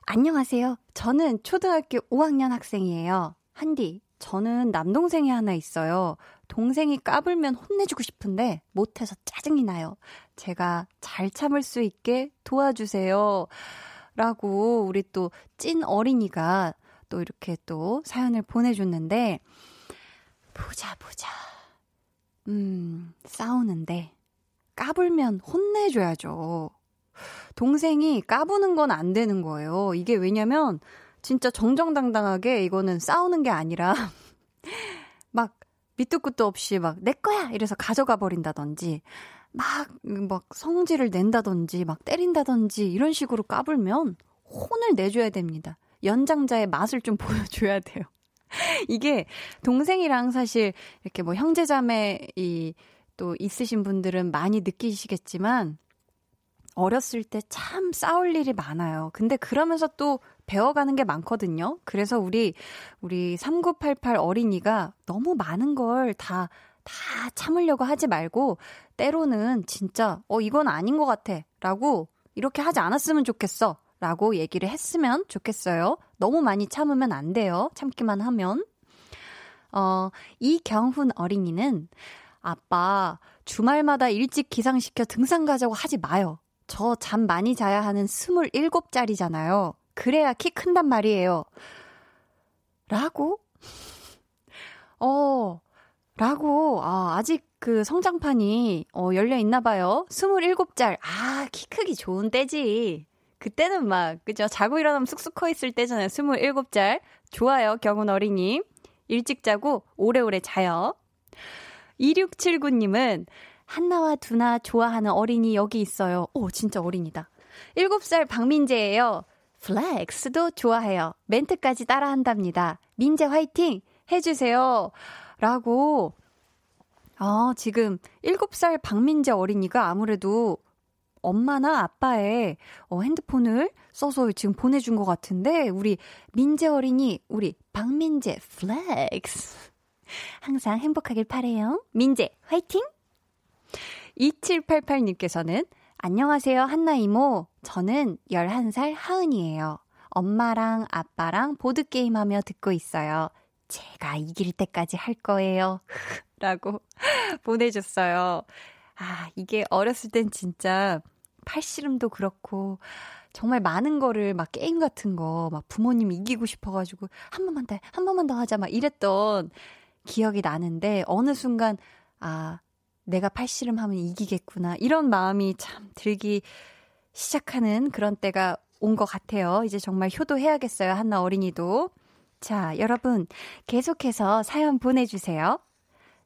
안녕하세요. 저는 초등학교 5학년 학생이에요. 한디, 저는 남동생이 하나 있어요. 동생이 까불면 혼내주고 싶은데 못해서 짜증이 나요. 제가 잘 참을 수 있게 도와주세요. 라고 우리 또 찐 어린이가 또 이렇게 또 사연을 보내줬는데, 보자, 보자. 음, 싸우는데, 까불면 혼내줘야죠. 동생이 까부는 건 안 되는 거예요. 이게 왜냐면, 진짜 정정당당하게 이거는 싸우는 게 아니라, *laughs* 막, 밑도 끝도 없이 막, 내 거야! 이래서 가져가 버린다든지, 막, 막 성질을 낸다든지, 막 때린다든지, 이런 식으로 까불면 혼을 내줘야 됩니다. 연장자의 맛을 좀 *laughs* 보여줘야 돼요. 이게 동생이랑 사실 이렇게 뭐 형제자매 이 또 있으신 분들은 많이 느끼시겠지만 어렸을 때 참 싸울 일이 많아요. 근데 그러면서 또 배워가는 게 많거든요. 그래서 우리, 우리 3988 어린이가 너무 많은 걸 다, 다 참으려고 하지 말고, 때로는 진짜, 어, 이건 아닌 것 같아. 라고, 이렇게 하지 않았으면 좋겠어. 라고 얘기를 했으면 좋겠어요. 너무 많이 참으면 안 돼요. 참기만 하면. 어, 이경훈 어린이는, 아빠, 주말마다 일찍 기상시켜 등산 가자고 하지 마요. 저 잠 많이 자야 하는 27짜리잖아요. 그래야 키 큰단 말이에요. 라고? 어, 라고, 아, 아직 그 성장판이, 어, 열려 있나 봐요. 27짤. 아, 키 크기 좋은 때지. 그때는 막, 그죠? 자고 일어나면 쑥쑥 커 있을 때잖아요. 27짤. 좋아요, 경훈 어린이. 일찍 자고 오래오래 자요. 2679님은 한나와 두나 좋아하는 어린이 여기 있어요. 오, 진짜 어린이다. 7살 박민재예요. flex도 좋아해요. 멘트까지 따라한답니다. 민재 화이팅 해주세요. 라고, 아, 지금 7살 박민재 어린이가 아무래도 엄마나 아빠의 어, 핸드폰을 써서 지금 보내준 것 같은데, 우리 민재 어린이, 우리 박민재 flex. 항상 행복하길 바래요. 민재 화이팅! 2788님께서는 안녕하세요, 한나 이모. 저는 11살 하은이에요. 엄마랑 아빠랑 보드게임 하며 듣고 있어요. 제가 이길 때까지 할 거예요. *laughs* 라고 *laughs* 보내줬어요. 아, 이게 어렸을 땐 진짜 팔씨름도 그렇고, 정말 많은 거를 막 게임 같은 거, 막 부모님 이기고 싶어가지고, 한 번만 더, 한 번만 더 하자, 막 이랬던 기억이 나는데, 어느 순간, 아, 내가 팔씨름 하면 이기겠구나. 이런 마음이 참 들기 시작하는 그런 때가 온 것 같아요. 이제 정말 효도해야겠어요. 한나 어린이도. 자, 여러분, 계속해서 사연 보내주세요.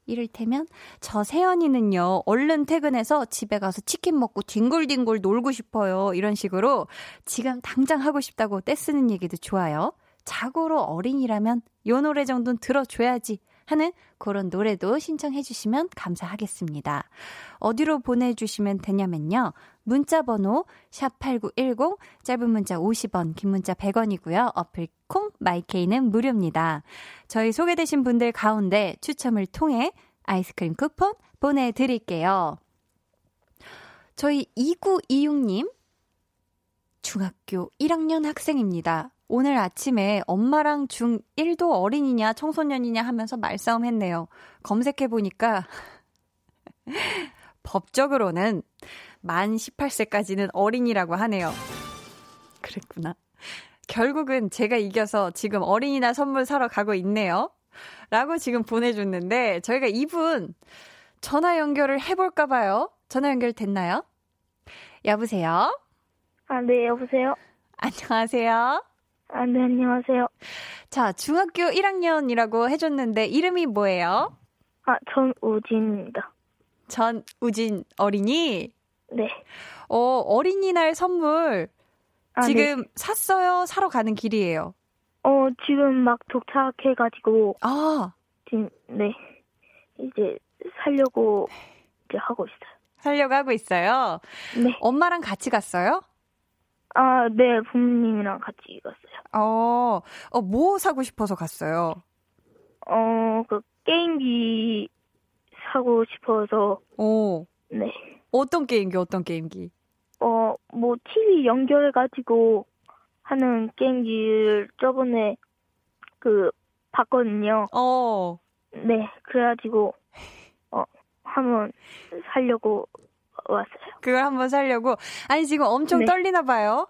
이를테면, 저 세연이는요, 얼른 퇴근해서 집에 가서 치킨 먹고 뒹굴뒹굴 놀고 싶어요. 이런 식으로 지금 당장 하고 싶다고 떼쓰는 얘기도 좋아요. 자고로 어린이라면 요 노래 정도는 들어줘야지 하는 그런 노래도 신청해 주시면 감사하겠습니다. 어디로 보내주시면 되냐면요. 문자 번호 샵8910 짧은 문자 50원 긴 문자 100원이고요. 어플 콩 마이케이는 무료입니다. 저희 소개되신 분들 가운데 추첨을 통해 아이스크림 쿠폰 보내드릴게요. 저희 2926님 중학교 1학년 학생입니다. 오늘 아침에 엄마랑 중1도 어린이냐 청소년이냐 하면서 말싸움 했네요. 검색해보니까 *laughs* 법적으로는 만 18세까지는 어린이라고 하네요. 그랬구나. 결국은 제가 이겨서 지금 어린이날 선물 사러 가고 있네요. 라고 지금 보내줬는데, 저희가 이분 전화 연결을 해볼까 봐요. 전화 연결 됐나요? 여보세요? 아, 네, 여보세요? 안녕하세요. 아, 네, 안녕하세요. 자, 중학교 1학년이라고 해줬는데, 이름이 뭐예요? 아, 전우진입니다. 전우진 어린이? 네. 어, 어린이날 선물 아, 지금 네. 샀어요? 사러 가는 길이에요. 어, 지금 막 도착해가지고, 아, 지금, 네. 이제 살려고 이제 하고 있어요. 살려고 하고 있어요. 네. 엄마랑 같이 갔어요? 아, 네, 부모님이랑 같이 갔어요. 어, 어, 뭐 사고 싶어서 갔어요? 어, 그, 게임기 사고 싶어서, 오, 네. 어떤 게임기, 어떤 게임기? 어, 뭐, TV 연결해가지고 하는 게임기를 저번에 그, 봤거든요. 어, 네, 그래가지고, 어, 한번 살려고 왔어요. 그걸 한번 살려고. 아니, 지금 엄청 네. 떨리나 봐요.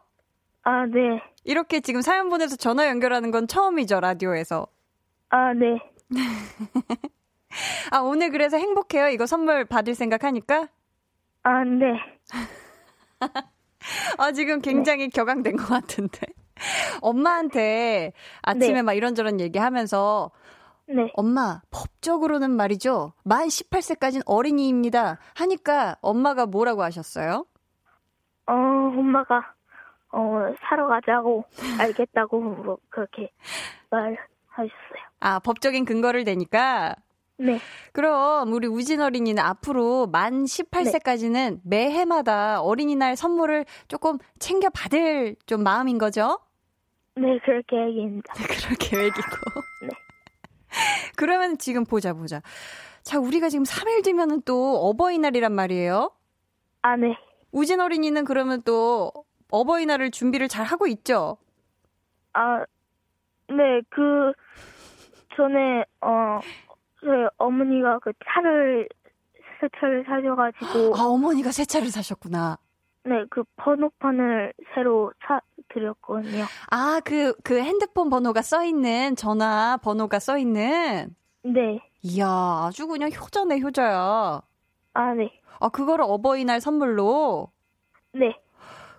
아, 네. 이렇게 지금 사연 보내서 전화 연결하는 건 처음이죠, 라디오에서. 아, 네. *laughs* 아, 오늘 그래서 행복해요? 이거 선물 받을 생각 하니까? 아, 네. *laughs* 아, 지금 굉장히 격앙된 것 같은데. *laughs* 엄마한테 아침에 네. 막 이런저런 얘기하면서 네. 엄마, 법적으로는 말이죠. 만 18세까지는 어린이입니다. 하니까 엄마가 뭐라고 하셨어요? 어, 엄마가, 어, 사러 가자고, 알겠다고, 뭐, 그렇게 말하셨어요. 아, 법적인 근거를 대니까. 네. 그럼 우리 우진 어린이는 앞으로 만 18세까지는 매해마다 어린이날 선물을 조금 챙겨 받을 좀 마음인 거죠? 네, 그렇게 얘기입니다. *laughs* 그럴 계획이고. 네. *laughs* 그러면 지금 보자, 보자. 자, 우리가 지금 3일 뒤면은 또 어버이날이란 말이에요. 아, 네. 우진 어린이는 그러면 또 어버이날을 준비를 잘 하고 있죠? 아, 네, 그, 전에, 어, 저희 어머니가 그 차를, 새 차를 사셔가지고, 아, 어머니가 새 차를 사셨구나. 네, 그 번호판을 새로 사 드렸거든요. 아, 그, 그 핸드폰 번호가 써있는, 전화 번호가 써있는. 네. 이야, 아주 그냥 효자네, 효자야. 아, 네. 아, 그거를 어버이날 선물로. 네.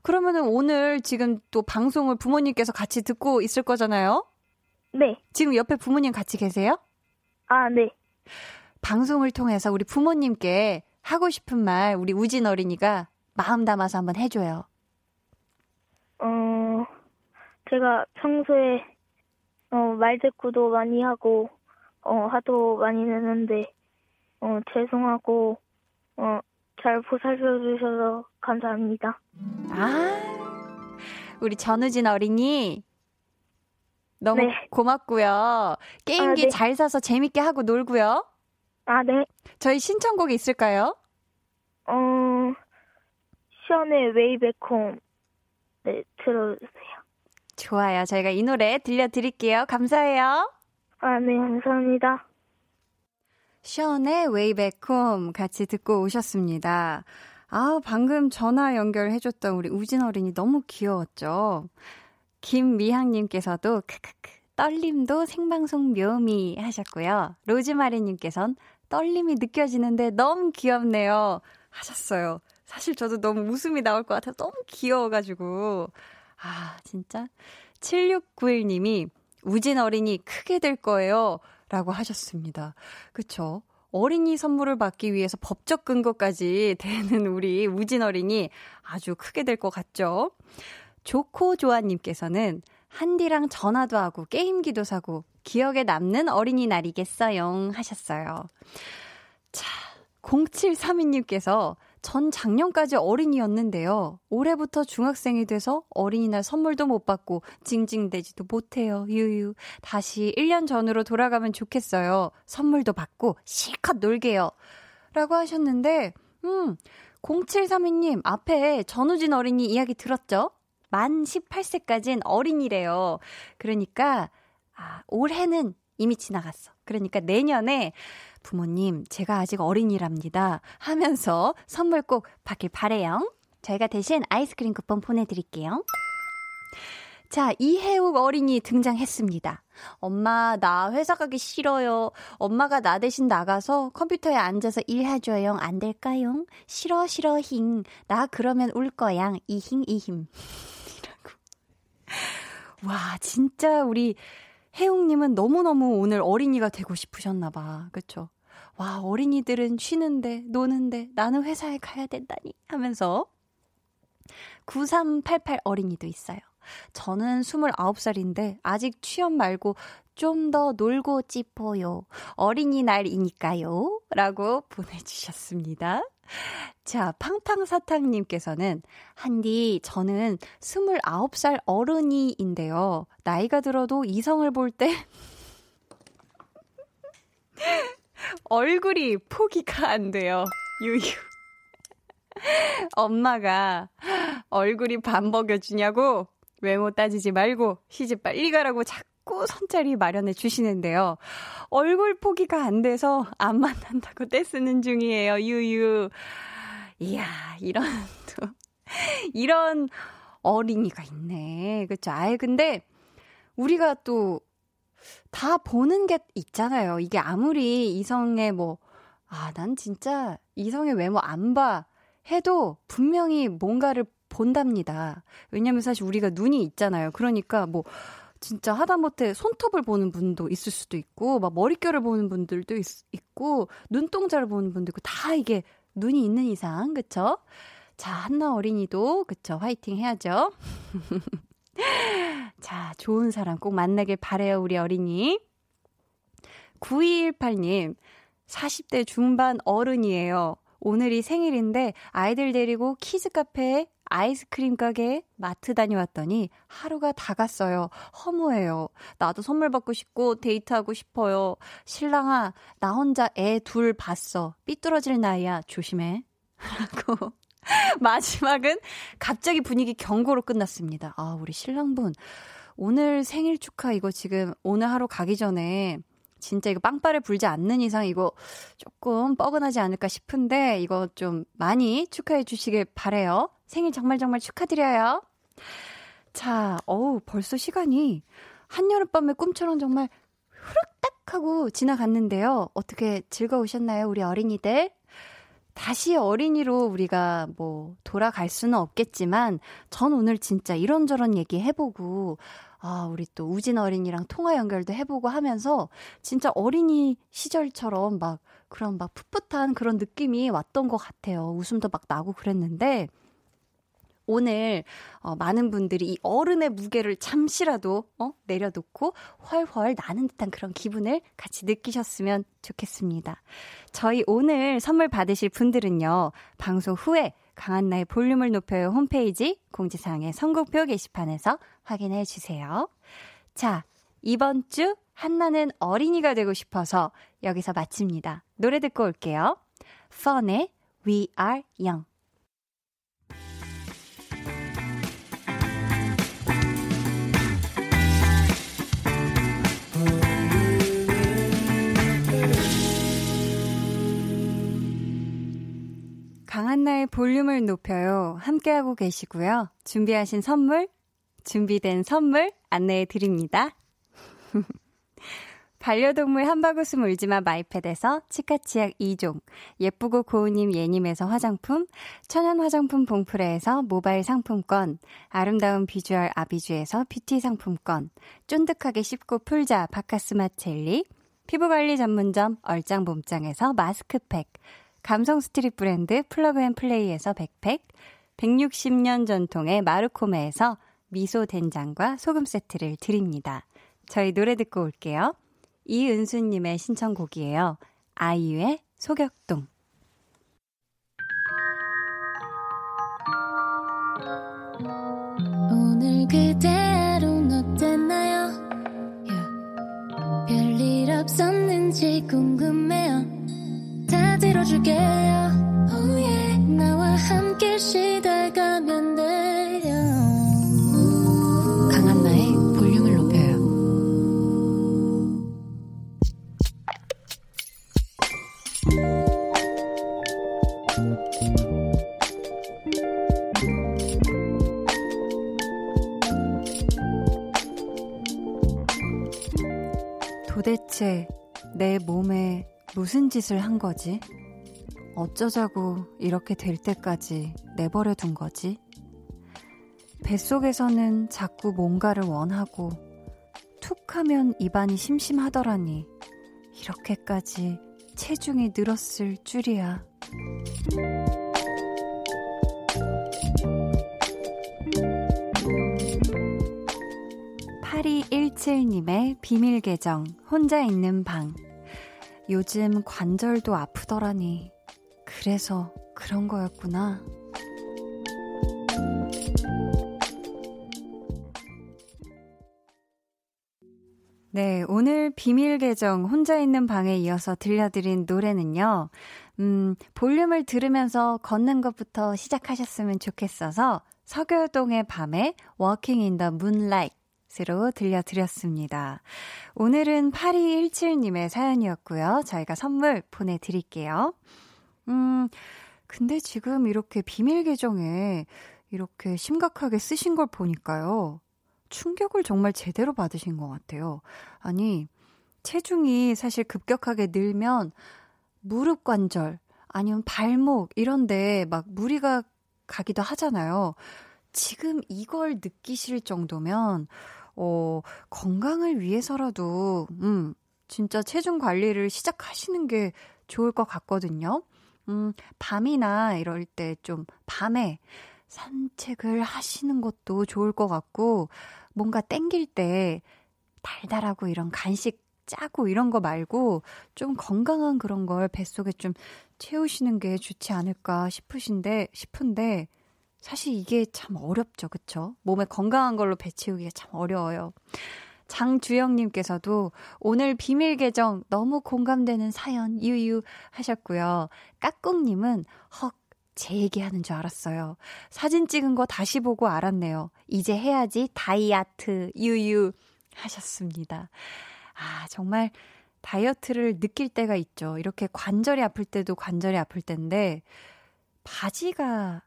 그러면은 오늘 지금 또 방송을 부모님께서 같이 듣고 있을 거잖아요? 네. 지금 옆에 부모님 같이 계세요? 아, 네. 방송을 통해서 우리 부모님께 하고 싶은 말 우리 우진 어린이가 마음 담아서 한번 해줘요. 어, 제가 평소에, 어, 말대꾸도 많이 하고, 어, 화도 많이 내는데, 어, 죄송하고, 어, 잘 보살펴 주셔서 감사합니다. 아, 우리 전우진 어린이 너무 네. 고맙고요. 게임기 아, 네. 잘 사서 재밌게 하고 놀고요. 아, 네. 저희 신청곡 있을까요? 어, 숀의 Way Back Home, 네, 들어주세요. 좋아요. 저희가 이 노래 들려드릴게요. 감사해요. 아, 네, 감사합니다. 숀의 Way Back Home 같이 듣고 오셨습니다. 아, 방금 전화 연결해줬던 우리 우진 어린이 너무 귀여웠죠? 김미향님께서도 크크크 떨림도 생방송 묘미 하셨고요. 로즈마리님께선 떨림이 느껴지는데 너무 귀엽네요 하셨어요. 사실 저도 너무 웃음이 나올 것 같아서 너무 귀여워가지고 아 진짜 7691님이 우진 어린이 크게 될 거예요 라고 하셨습니다. 그쵸? 어린이 선물을 받기 위해서 법적 근거까지 *laughs* 되는 우리 우진 어린이 아주 크게 될 것 같죠? 조코조아님께서는 한디랑 전화도 하고 게임기도 사고 기억에 남는 어린이날이겠어요 하셨어요. 자, 0732님께서 전 작년까지 어린이였는데요. 올해부터 중학생이 돼서 어린이날 선물도 못 받고 징징대지도 못해요. 유유. 다시 1년 전으로 돌아가면 좋겠어요. 선물도 받고 실컷 놀게요. 라고 하셨는데, 음, 0732님 앞에 전우진 어린이 이야기 들었죠? 만 18세까지는 어린이래요. 그러니까, 아, 올해는 이미 지나갔어. 그러니까 내년에 부모님, 제가 아직 어린이랍니다. 하면서 선물 꼭 받길 바래요. 저희가 대신 아이스크림 쿠폰 보내드릴게요. 자, 이혜욱 어린이 등장했습니다. 엄마, 나 회사 가기 싫어요. 엄마가 나 대신 나가서 컴퓨터에 앉아서 일해줘요. 안 될까요? 싫어, 싫어, 힝. 나 그러면 울 거야. 이힝, 이힘. *laughs* 와, 진짜 우리 혜웅님은 너무너무 오늘 어린이가 되고 싶으셨나봐. 그쵸? 와, 어린이들은 쉬는데, 노는데, 나는 회사에 가야 된다니 하면서 9388 어린이도 있어요. 저는 29살인데 아직 취업 말고 좀 더 놀고 찌퍼요. 어린이날이니까요. 라고 보내주셨습니다. 자, 팡팡사탕님께서는, 한디, 저는 29살 어른이인데요. 나이가 들어도 이성을 볼 때, *laughs* 얼굴이 포기가 안 돼요. 유유. 엄마가 얼굴이 반벅여주냐고 외모 따지지 말고 시집 빨리 가라고 자꾸 선자리 마련해 주시는데요. 얼굴 포기가 안 돼서 안 만난다고 떼쓰는 중이에요. 유유. 이야, 이런 또 이런 어린이가 있네. 그쵸? 아예 근데 우리가 또 다 보는 게 있잖아요. 이게 아무리 이성의 뭐, 아, 난 진짜 이성의 외모 안 봐. 해도 분명히 뭔가를 본답니다. 왜냐면 사실 우리가 눈이 있잖아요. 그러니까 뭐, 진짜 하다못해 손톱을 보는 분도 있을 수도 있고, 막 머릿결을 보는 분들도 있, 있고, 눈동자를 보는 분도 있고, 다 이게 눈이 있는 이상, 그쵸? 자, 한나 어린이도, 그쵸? 화이팅 해야죠. *laughs* 자, 좋은 사람 꼭 만나길 바래요, 우리 어린이. 9218님, 40대 중반 어른이에요. 오늘이 생일인데 아이들 데리고 키즈 카페에 아이스크림 가게에 마트 다녀왔더니 하루가 다 갔어요. 허무해요. 나도 선물 받고 싶고 데이트하고 싶어요. 신랑아, 나 혼자 애 둘 봤어. 삐뚤어질 나이야. 조심해. *laughs* 라고. 마지막은 갑자기 분위기 경고로 끝났습니다. 아, 우리 신랑분. 오늘 생일 축하 이거 지금 오늘 하루 가기 전에 진짜 이거 빵빠레 불지 않는 이상 이거 조금 뻐근하지 않을까 싶은데 이거 좀 많이 축하해 주시길 바래요. 생일 정말 정말 축하드려요. 자, 어우, 벌써 시간이 한여름밤의 꿈처럼 정말 후룩딱 하고 지나갔는데요. 어떻게 즐거우셨나요, 우리 어린이들? 다시 어린이로 우리가 뭐 돌아갈 수는 없겠지만 전 오늘 진짜 이런저런 얘기 해보고 아, 우리 또 우진 어린이랑 통화 연결도 해보고 하면서 진짜 어린이 시절처럼 막 그런 막 풋풋한 그런 느낌이 왔던 것 같아요. 웃음도 막 나고 그랬는데 오늘 어, 많은 분들이 이 어른의 무게를 잠시라도 어, 내려놓고 훨훨 나는 듯한 그런 기분을 같이 느끼셨으면 좋겠습니다. 저희 오늘 선물 받으실 분들은요. 방송 후에 강한나의 볼륨을 높여요 홈페이지 공지사항의 선곡표 게시판에서 확인해 주세요. 자, 이번 주 한나는 어린이가 되고 싶어서 여기서 마칩니다. 노래 듣고 올게요. 펀의 We Are Young. 강한나의 볼륨을 높여요. 함께하고 계시고요. 준비하신 선물, 준비된 선물 안내해 드립니다. *laughs* 반려동물 한바구스 울지마 마이패드에서 치카치약 2종, 예쁘고 고운님 예님에서 화장품, 천연 화장품 봉프레에서 모바일 상품권, 아름다운 비주얼 아비주에서 뷰티 상품권, 쫀득하게 씹고 풀자 바카스마 젤리, 피부관리 전문점 얼짱봄짱에서 마스크팩, 감성 스트릿 브랜드 플러그앤플레이에서 백팩, 160년 전통의 마르코메에서 미소 된장과 소금 세트를 드립니다. 저희 노래 듣고 올게요. 이은수님의 신청곡이에요. 아이유의 소격동. 오늘 그대로는 어땠나요? Yeah. 별일 없었는지 궁금해요. 다 들어줄게요. Oh yeah. 나와 함께 시달가면 돼 대체 내 몸에 무슨 짓을 한 거지? 어쩌자고 이렇게 될 때까지 내버려 둔 거지? 뱃속에서는 자꾸 뭔가를 원하고 툭 하면 입안이 심심하더라니 이렇게까지 체중이 늘었을 줄이야. 8217님의 비밀 계정, 혼자 있는 방. 요즘 관절도 아프더라니. 그래서 그런 거였구나. 네, 오늘 비밀 계정 혼자 있는 방에 이어서 들려드린 노래는요. 음, 볼륨을 들으면서 걷는 것부터 시작하셨으면 좋겠어서 서교동의 밤에 Walking in the Moonlight 으로 들려드렸습니다. 오늘은 8217님의 사연이었고요. 저희가 선물 보내드릴게요. 음, 근데 지금 이렇게 비밀 계정에 이렇게 심각하게 쓰신 걸 보니까요. 충격을 정말 제대로 받으신 것 같아요. 아니, 체중이 사실 급격하게 늘면 무릎 관절, 아니면 발목, 이런데 막 무리가 가기도 하잖아요. 지금 이걸 느끼실 정도면, 어, 건강을 위해서라도, 음, 진짜 체중 관리를 시작하시는 게 좋을 것 같거든요. 음, 밤이나 이럴 때 좀 밤에 산책을 하시는 것도 좋을 것 같고, 뭔가 땡길 때 달달하고 이런 간식 짜고 이런 거 말고 좀 건강한 그런 걸 뱃속에 좀 채우시는 게 좋지 않을까 싶으신데 싶은데 사실 이게 참 어렵죠. 그쵸? 몸에 건강한 걸로 배 채우기가 참 어려워요. 장주영님께서도 오늘 비밀 계정 너무 공감되는 사연 유유 하셨고요. 까꿍님은 헉, 제 얘기하는 줄 알았어요. 사진 찍은 거 다시 보고 알았네요. 이제 해야지 다이아트 유유 하셨습니다. 아, 정말 다이어트를 느낄 때가 있죠. 이렇게 관절이 아플 때도 관절이 아플 때인데 바지가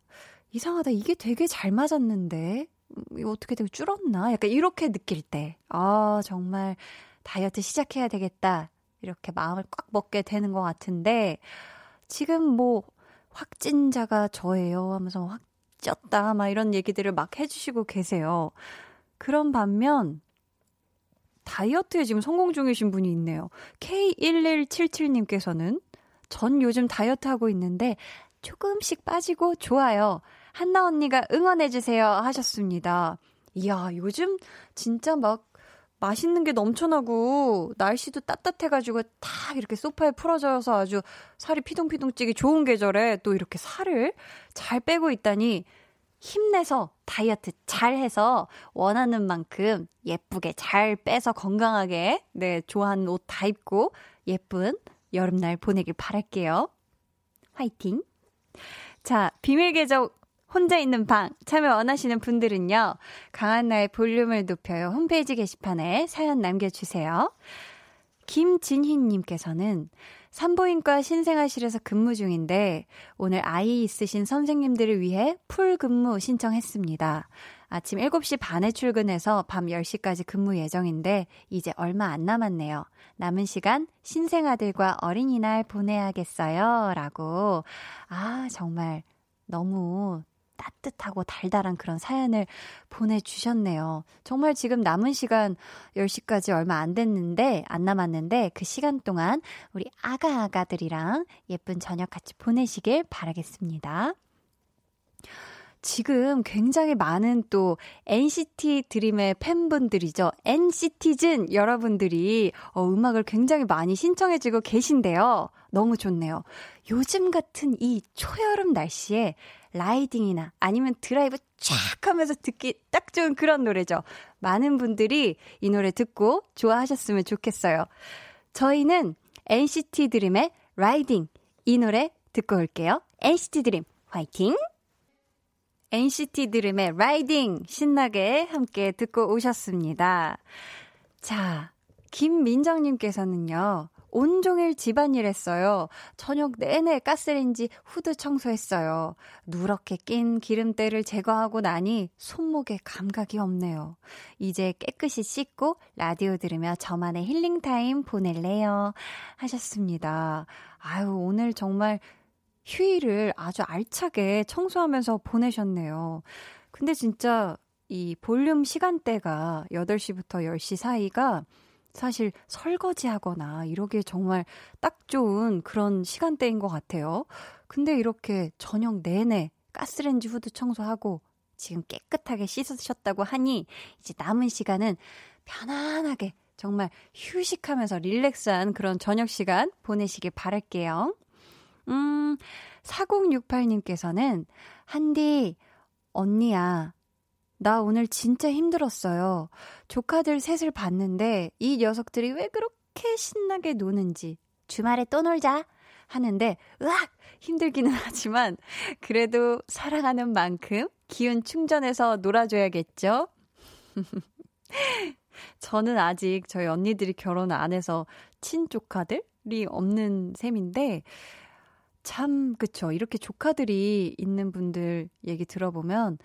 이상하다. 이게 되게 잘 맞았는데 음, 이거 어떻게 되게 줄었나? 약간 이렇게 느낄 때. 아, 정말 다이어트 시작해야 되겠다. 이렇게 마음을 꽉 먹게 되는 것 같은데 지금 뭐 확진자가 저예요 하면서 확 쪘다 막 이런 얘기들을 막 해주시고 계세요. 그런 반면 다이어트에 지금 성공 중이신 분이 있네요. K1177님께서는 전 요즘 다이어트 하고 있는데 조금씩 빠지고 좋아요. 한나 언니가 응원해주세요 하셨습니다. 이야, 요즘 진짜 막 맛있는 게 넘쳐나고 날씨도 따뜻해가지고 딱 이렇게 소파에 풀어져서 아주 살이 피둥피둥 찌기 좋은 계절에 또 이렇게 살을 잘 빼고 있다니 힘내서 다이어트 잘 해서 원하는 만큼 예쁘게 잘 빼서 건강하게 네 좋아하는 옷 다 입고 예쁜 여름날 보내길 바랄게요. 화이팅! 자, 비밀 계정 혼자 있는 방 참여 원하시는 분들은요. 강한나의 볼륨을 높여요 홈페이지 게시판에 사연 남겨주세요. 김진희님께서는 산부인과 신생아실에서 근무 중인데 오늘 아이 있으신 선생님들을 위해 풀 근무 신청했습니다. 아침 7시 반에 출근해서 밤 10시까지 근무 예정인데 이제 얼마 안 남았네요. 남은 시간 신생아들과 어린이날 보내야겠어요. 라고. 아, 정말 너무 따뜻하고 달달한 그런 사연을 보내주셨네요. 정말 지금 남은 시간 10시까지 얼마 안 됐는데, 안 남았는데, 그 시간 동안 우리 아가아가들이랑 예쁜 저녁 같이 보내시길 바라겠습니다. 지금 굉장히 많은 또 NCT 드림의 팬분들이죠. NCT즌 여러분들이 어, 음악을 굉장히 많이 신청해주고 계신데요. 너무 좋네요. 요즘 같은 이 초여름 날씨에 riding이나 아니면 드라이브 쫙 하면서 듣기 딱 좋은 그런 노래죠. 많은 분들이 이 노래 듣고 좋아하셨으면 좋겠어요. 저희는 NCT 드림의 Ridin' 이 노래 듣고 올게요. NCT 드림 화이팅! NCT 드림의 Ridin' 신나게 함께 듣고 오셨습니다. 자, 김민정님께서는요. 온종일 집안일 했어요. 저녁 내내 가스레인지 후드 청소했어요. 누렇게 낀 기름때를 제거하고 나니 손목에 감각이 없네요. 이제 깨끗이 씻고 라디오 들으며 저만의 힐링타임 보낼래요. 하셨습니다. 아유, 오늘 정말 휴일을 아주 알차게 청소하면서 보내셨네요. 근데 진짜 이 볼륨 시간대가 8시부터 10시 사이가 사실 설거지 하거나 이러기에 정말 딱 좋은 그런 시간대인 것 같아요. 근데 이렇게 저녁 내내 가스렌지 후드 청소하고 지금 깨끗하게 씻으셨다고 하니 이제 남은 시간은 편안하게 정말 휴식하면서 릴렉스한 그런 저녁 시간 보내시길 바랄게요. 음, 4068님께서는 한디, 언니야, 나 오늘 진짜 힘들었어요. 조카들 셋을 봤는데 이 녀석들이 왜 그렇게 신나게 노는지 주말에 또 놀자 하는데 으악 힘들기는 *laughs* 하지만 그래도 사랑하는 만큼 기운 충전해서 놀아줘야겠죠? *laughs* 저는 아직 저희 언니들이 결혼 안 해서 친조카들이 없는 셈인데 참 그쵸 이렇게 조카들이 있는 분들 얘기 들어보면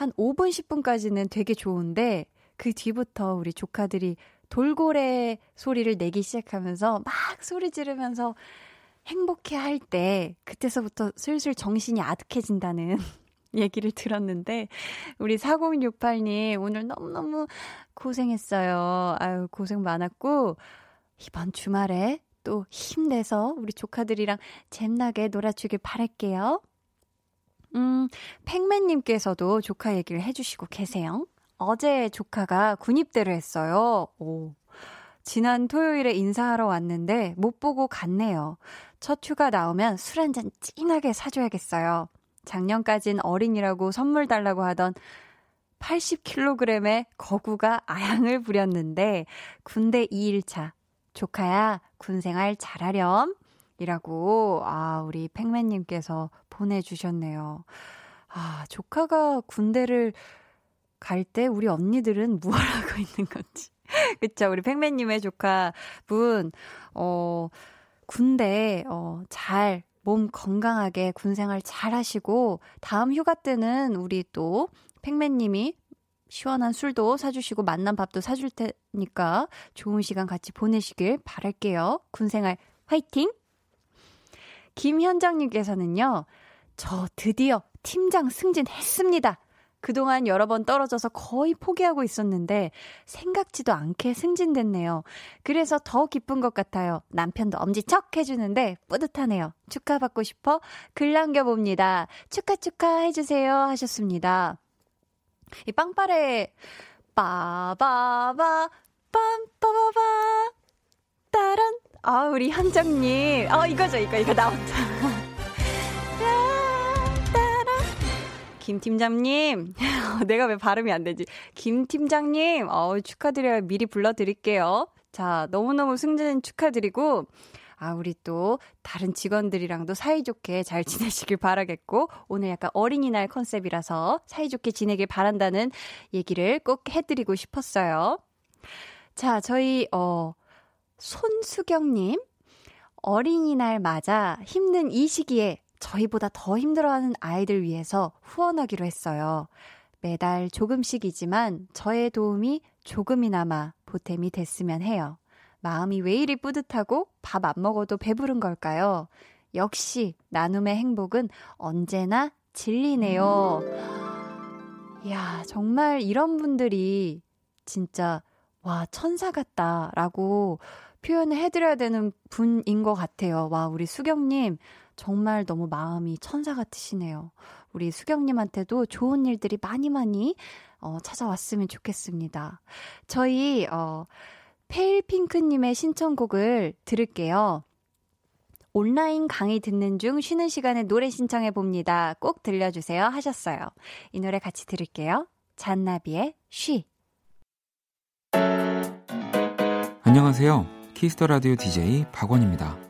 한 5분, 10분까지는 되게 좋은데 그 뒤부터 우리 조카들이 돌고래 소리를 내기 시작하면서 막 소리 지르면서 행복해 할 때 그때서부터 슬슬 정신이 아득해진다는 *laughs* 얘기를 들었는데 우리 4068님 오늘 너무너무 고생했어요. 아유 고생 많았고 이번 주말에 또 힘내서 우리 조카들이랑 잼나게 놀아주길 바랄게요. 음, 팩맨님께서도 조카 얘기를 해주시고 계세요. 어제 조카가 군입대를 했어요. 오. 지난 토요일에 인사하러 왔는데 못 보고 갔네요. 첫 휴가 나오면 술 한잔 진하게 사줘야겠어요. 작년까진 어린이라고 선물 달라고 하던 80kg의 거구가 아양을 부렸는데 군대 2일차. 조카야, 군 생활 잘하렴. 이라고, 아, 우리 팩맨님께서 보내주셨네요. 아, 조카가 군대를 갈 때 우리 언니들은 무 *laughs* 하고 있는 건지. 그쵸, 우리 팩맨님의 조카 분, 어, 군대, 어, 잘, 몸 건강하게 군 생활 잘 하시고, 다음 휴가 때는 우리 또 팩맨님이 시원한 술도 사주시고 만난 밥도 사줄 테니까 좋은 시간 같이 보내시길 바랄게요. 군 생활 화이팅! 김현정님께서는요, 저 드디어 팀장 승진했습니다. 그동안 여러 번 떨어져서 거의 포기하고 있었는데 생각지도 않게 승진됐네요. 그래서 더 기쁜 것 같아요. 남편도 엄지척 해주는데 뿌듯하네요. 축하받고 싶어 글 남겨봅니다. 축하 축하 해주세요 하셨습니다. 이 빵빠레 빠바바 빰빠바바 따란 아 우리 현정님 어 이거죠 이거 이거 나온다. 김 팀장님, *laughs* 내가 왜 발음이 안 되지? 김 팀장님, 어, 축하드려요. 미리 불러드릴게요. 자, 너무너무 승진 축하드리고, 아, 우리 또 다른 직원들이랑도 사이좋게 잘 *laughs* 지내시길 바라겠고, 오늘 약간 어린이날 컨셉이라서 사이좋게 지내길 바란다는 얘기를 꼭 해드리고 싶었어요. 자, 저희, 어, 손수경님, 어린이날 맞아 힘든 이 시기에 저희보다 더 힘들어하는 아이들 위해서 후원하기로 했어요. 매달 조금씩이지만 저의 도움이 조금이나마 보탬이 됐으면 해요. 마음이 왜 이리 뿌듯하고 밥 안 먹어도 배부른 걸까요? 역시 나눔의 행복은 언제나 진리네요. 이야, 정말 이런 분들이 진짜, 와, 천사 같다라고 표현을 해드려야 되는 분인 것 같아요. 와, 우리 수경님, 정말 너무 마음이 천사 같으시네요. 우리 수경님한테도 좋은 일들이 많이 많이 어, 찾아왔으면 좋겠습니다. 저희 어, 페일핑크님의 신청곡을 들을게요. 온라인 강의 듣는 중 쉬는 시간에 노래 신청해 봅니다. 꼭 들려주세요 하셨어요. 이 노래 같이 들을게요. 잔나비의 She. 안녕하세요. Kiss the Radio DJ 박원입니다.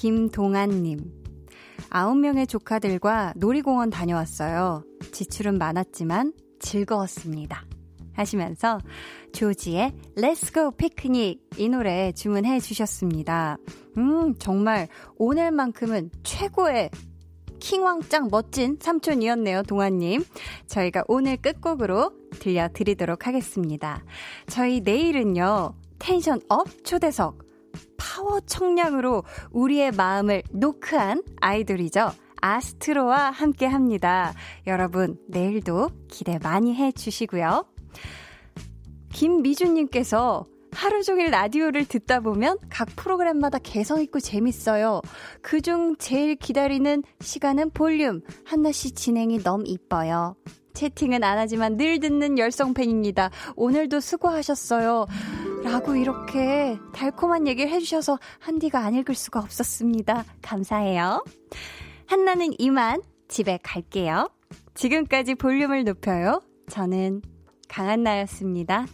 김동안님. 아홉 명의 조카들과 놀이공원 다녀왔어요. 지출은 많았지만 즐거웠습니다. 하시면서 조지의 Let's Go 피크닉 이 노래 주문해 주셨습니다. 음, 정말 오늘만큼은 최고의 킹왕짱 멋진 삼촌이었네요, 동아님. 저희가 오늘 끝곡으로 들려드리도록 하겠습니다. 저희 내일은요, tension up 초대석, 파워 청량으로 우리의 마음을 노크한 아이돌이죠. 아스트로와 함께 합니다. 여러분, 내일도 기대 많이 해 주시고요. 김미주님께서 하루 종일 라디오를 듣다 보면 각 프로그램마다 개성있고 재밌어요. 그중 제일 기다리는 시간은 볼륨. 한나 씨 진행이 너무 이뻐요. 채팅은 안 하지만 늘 듣는 열성 팬입니다. 오늘도 수고하셨어요. 라고 이렇게 달콤한 얘기를 해주셔서 한디가 안 읽을 수가 없었습니다. 감사해요. 한나는 이만 집에 갈게요. 지금까지 볼륨을 높여요. 저는 강한나였습니다.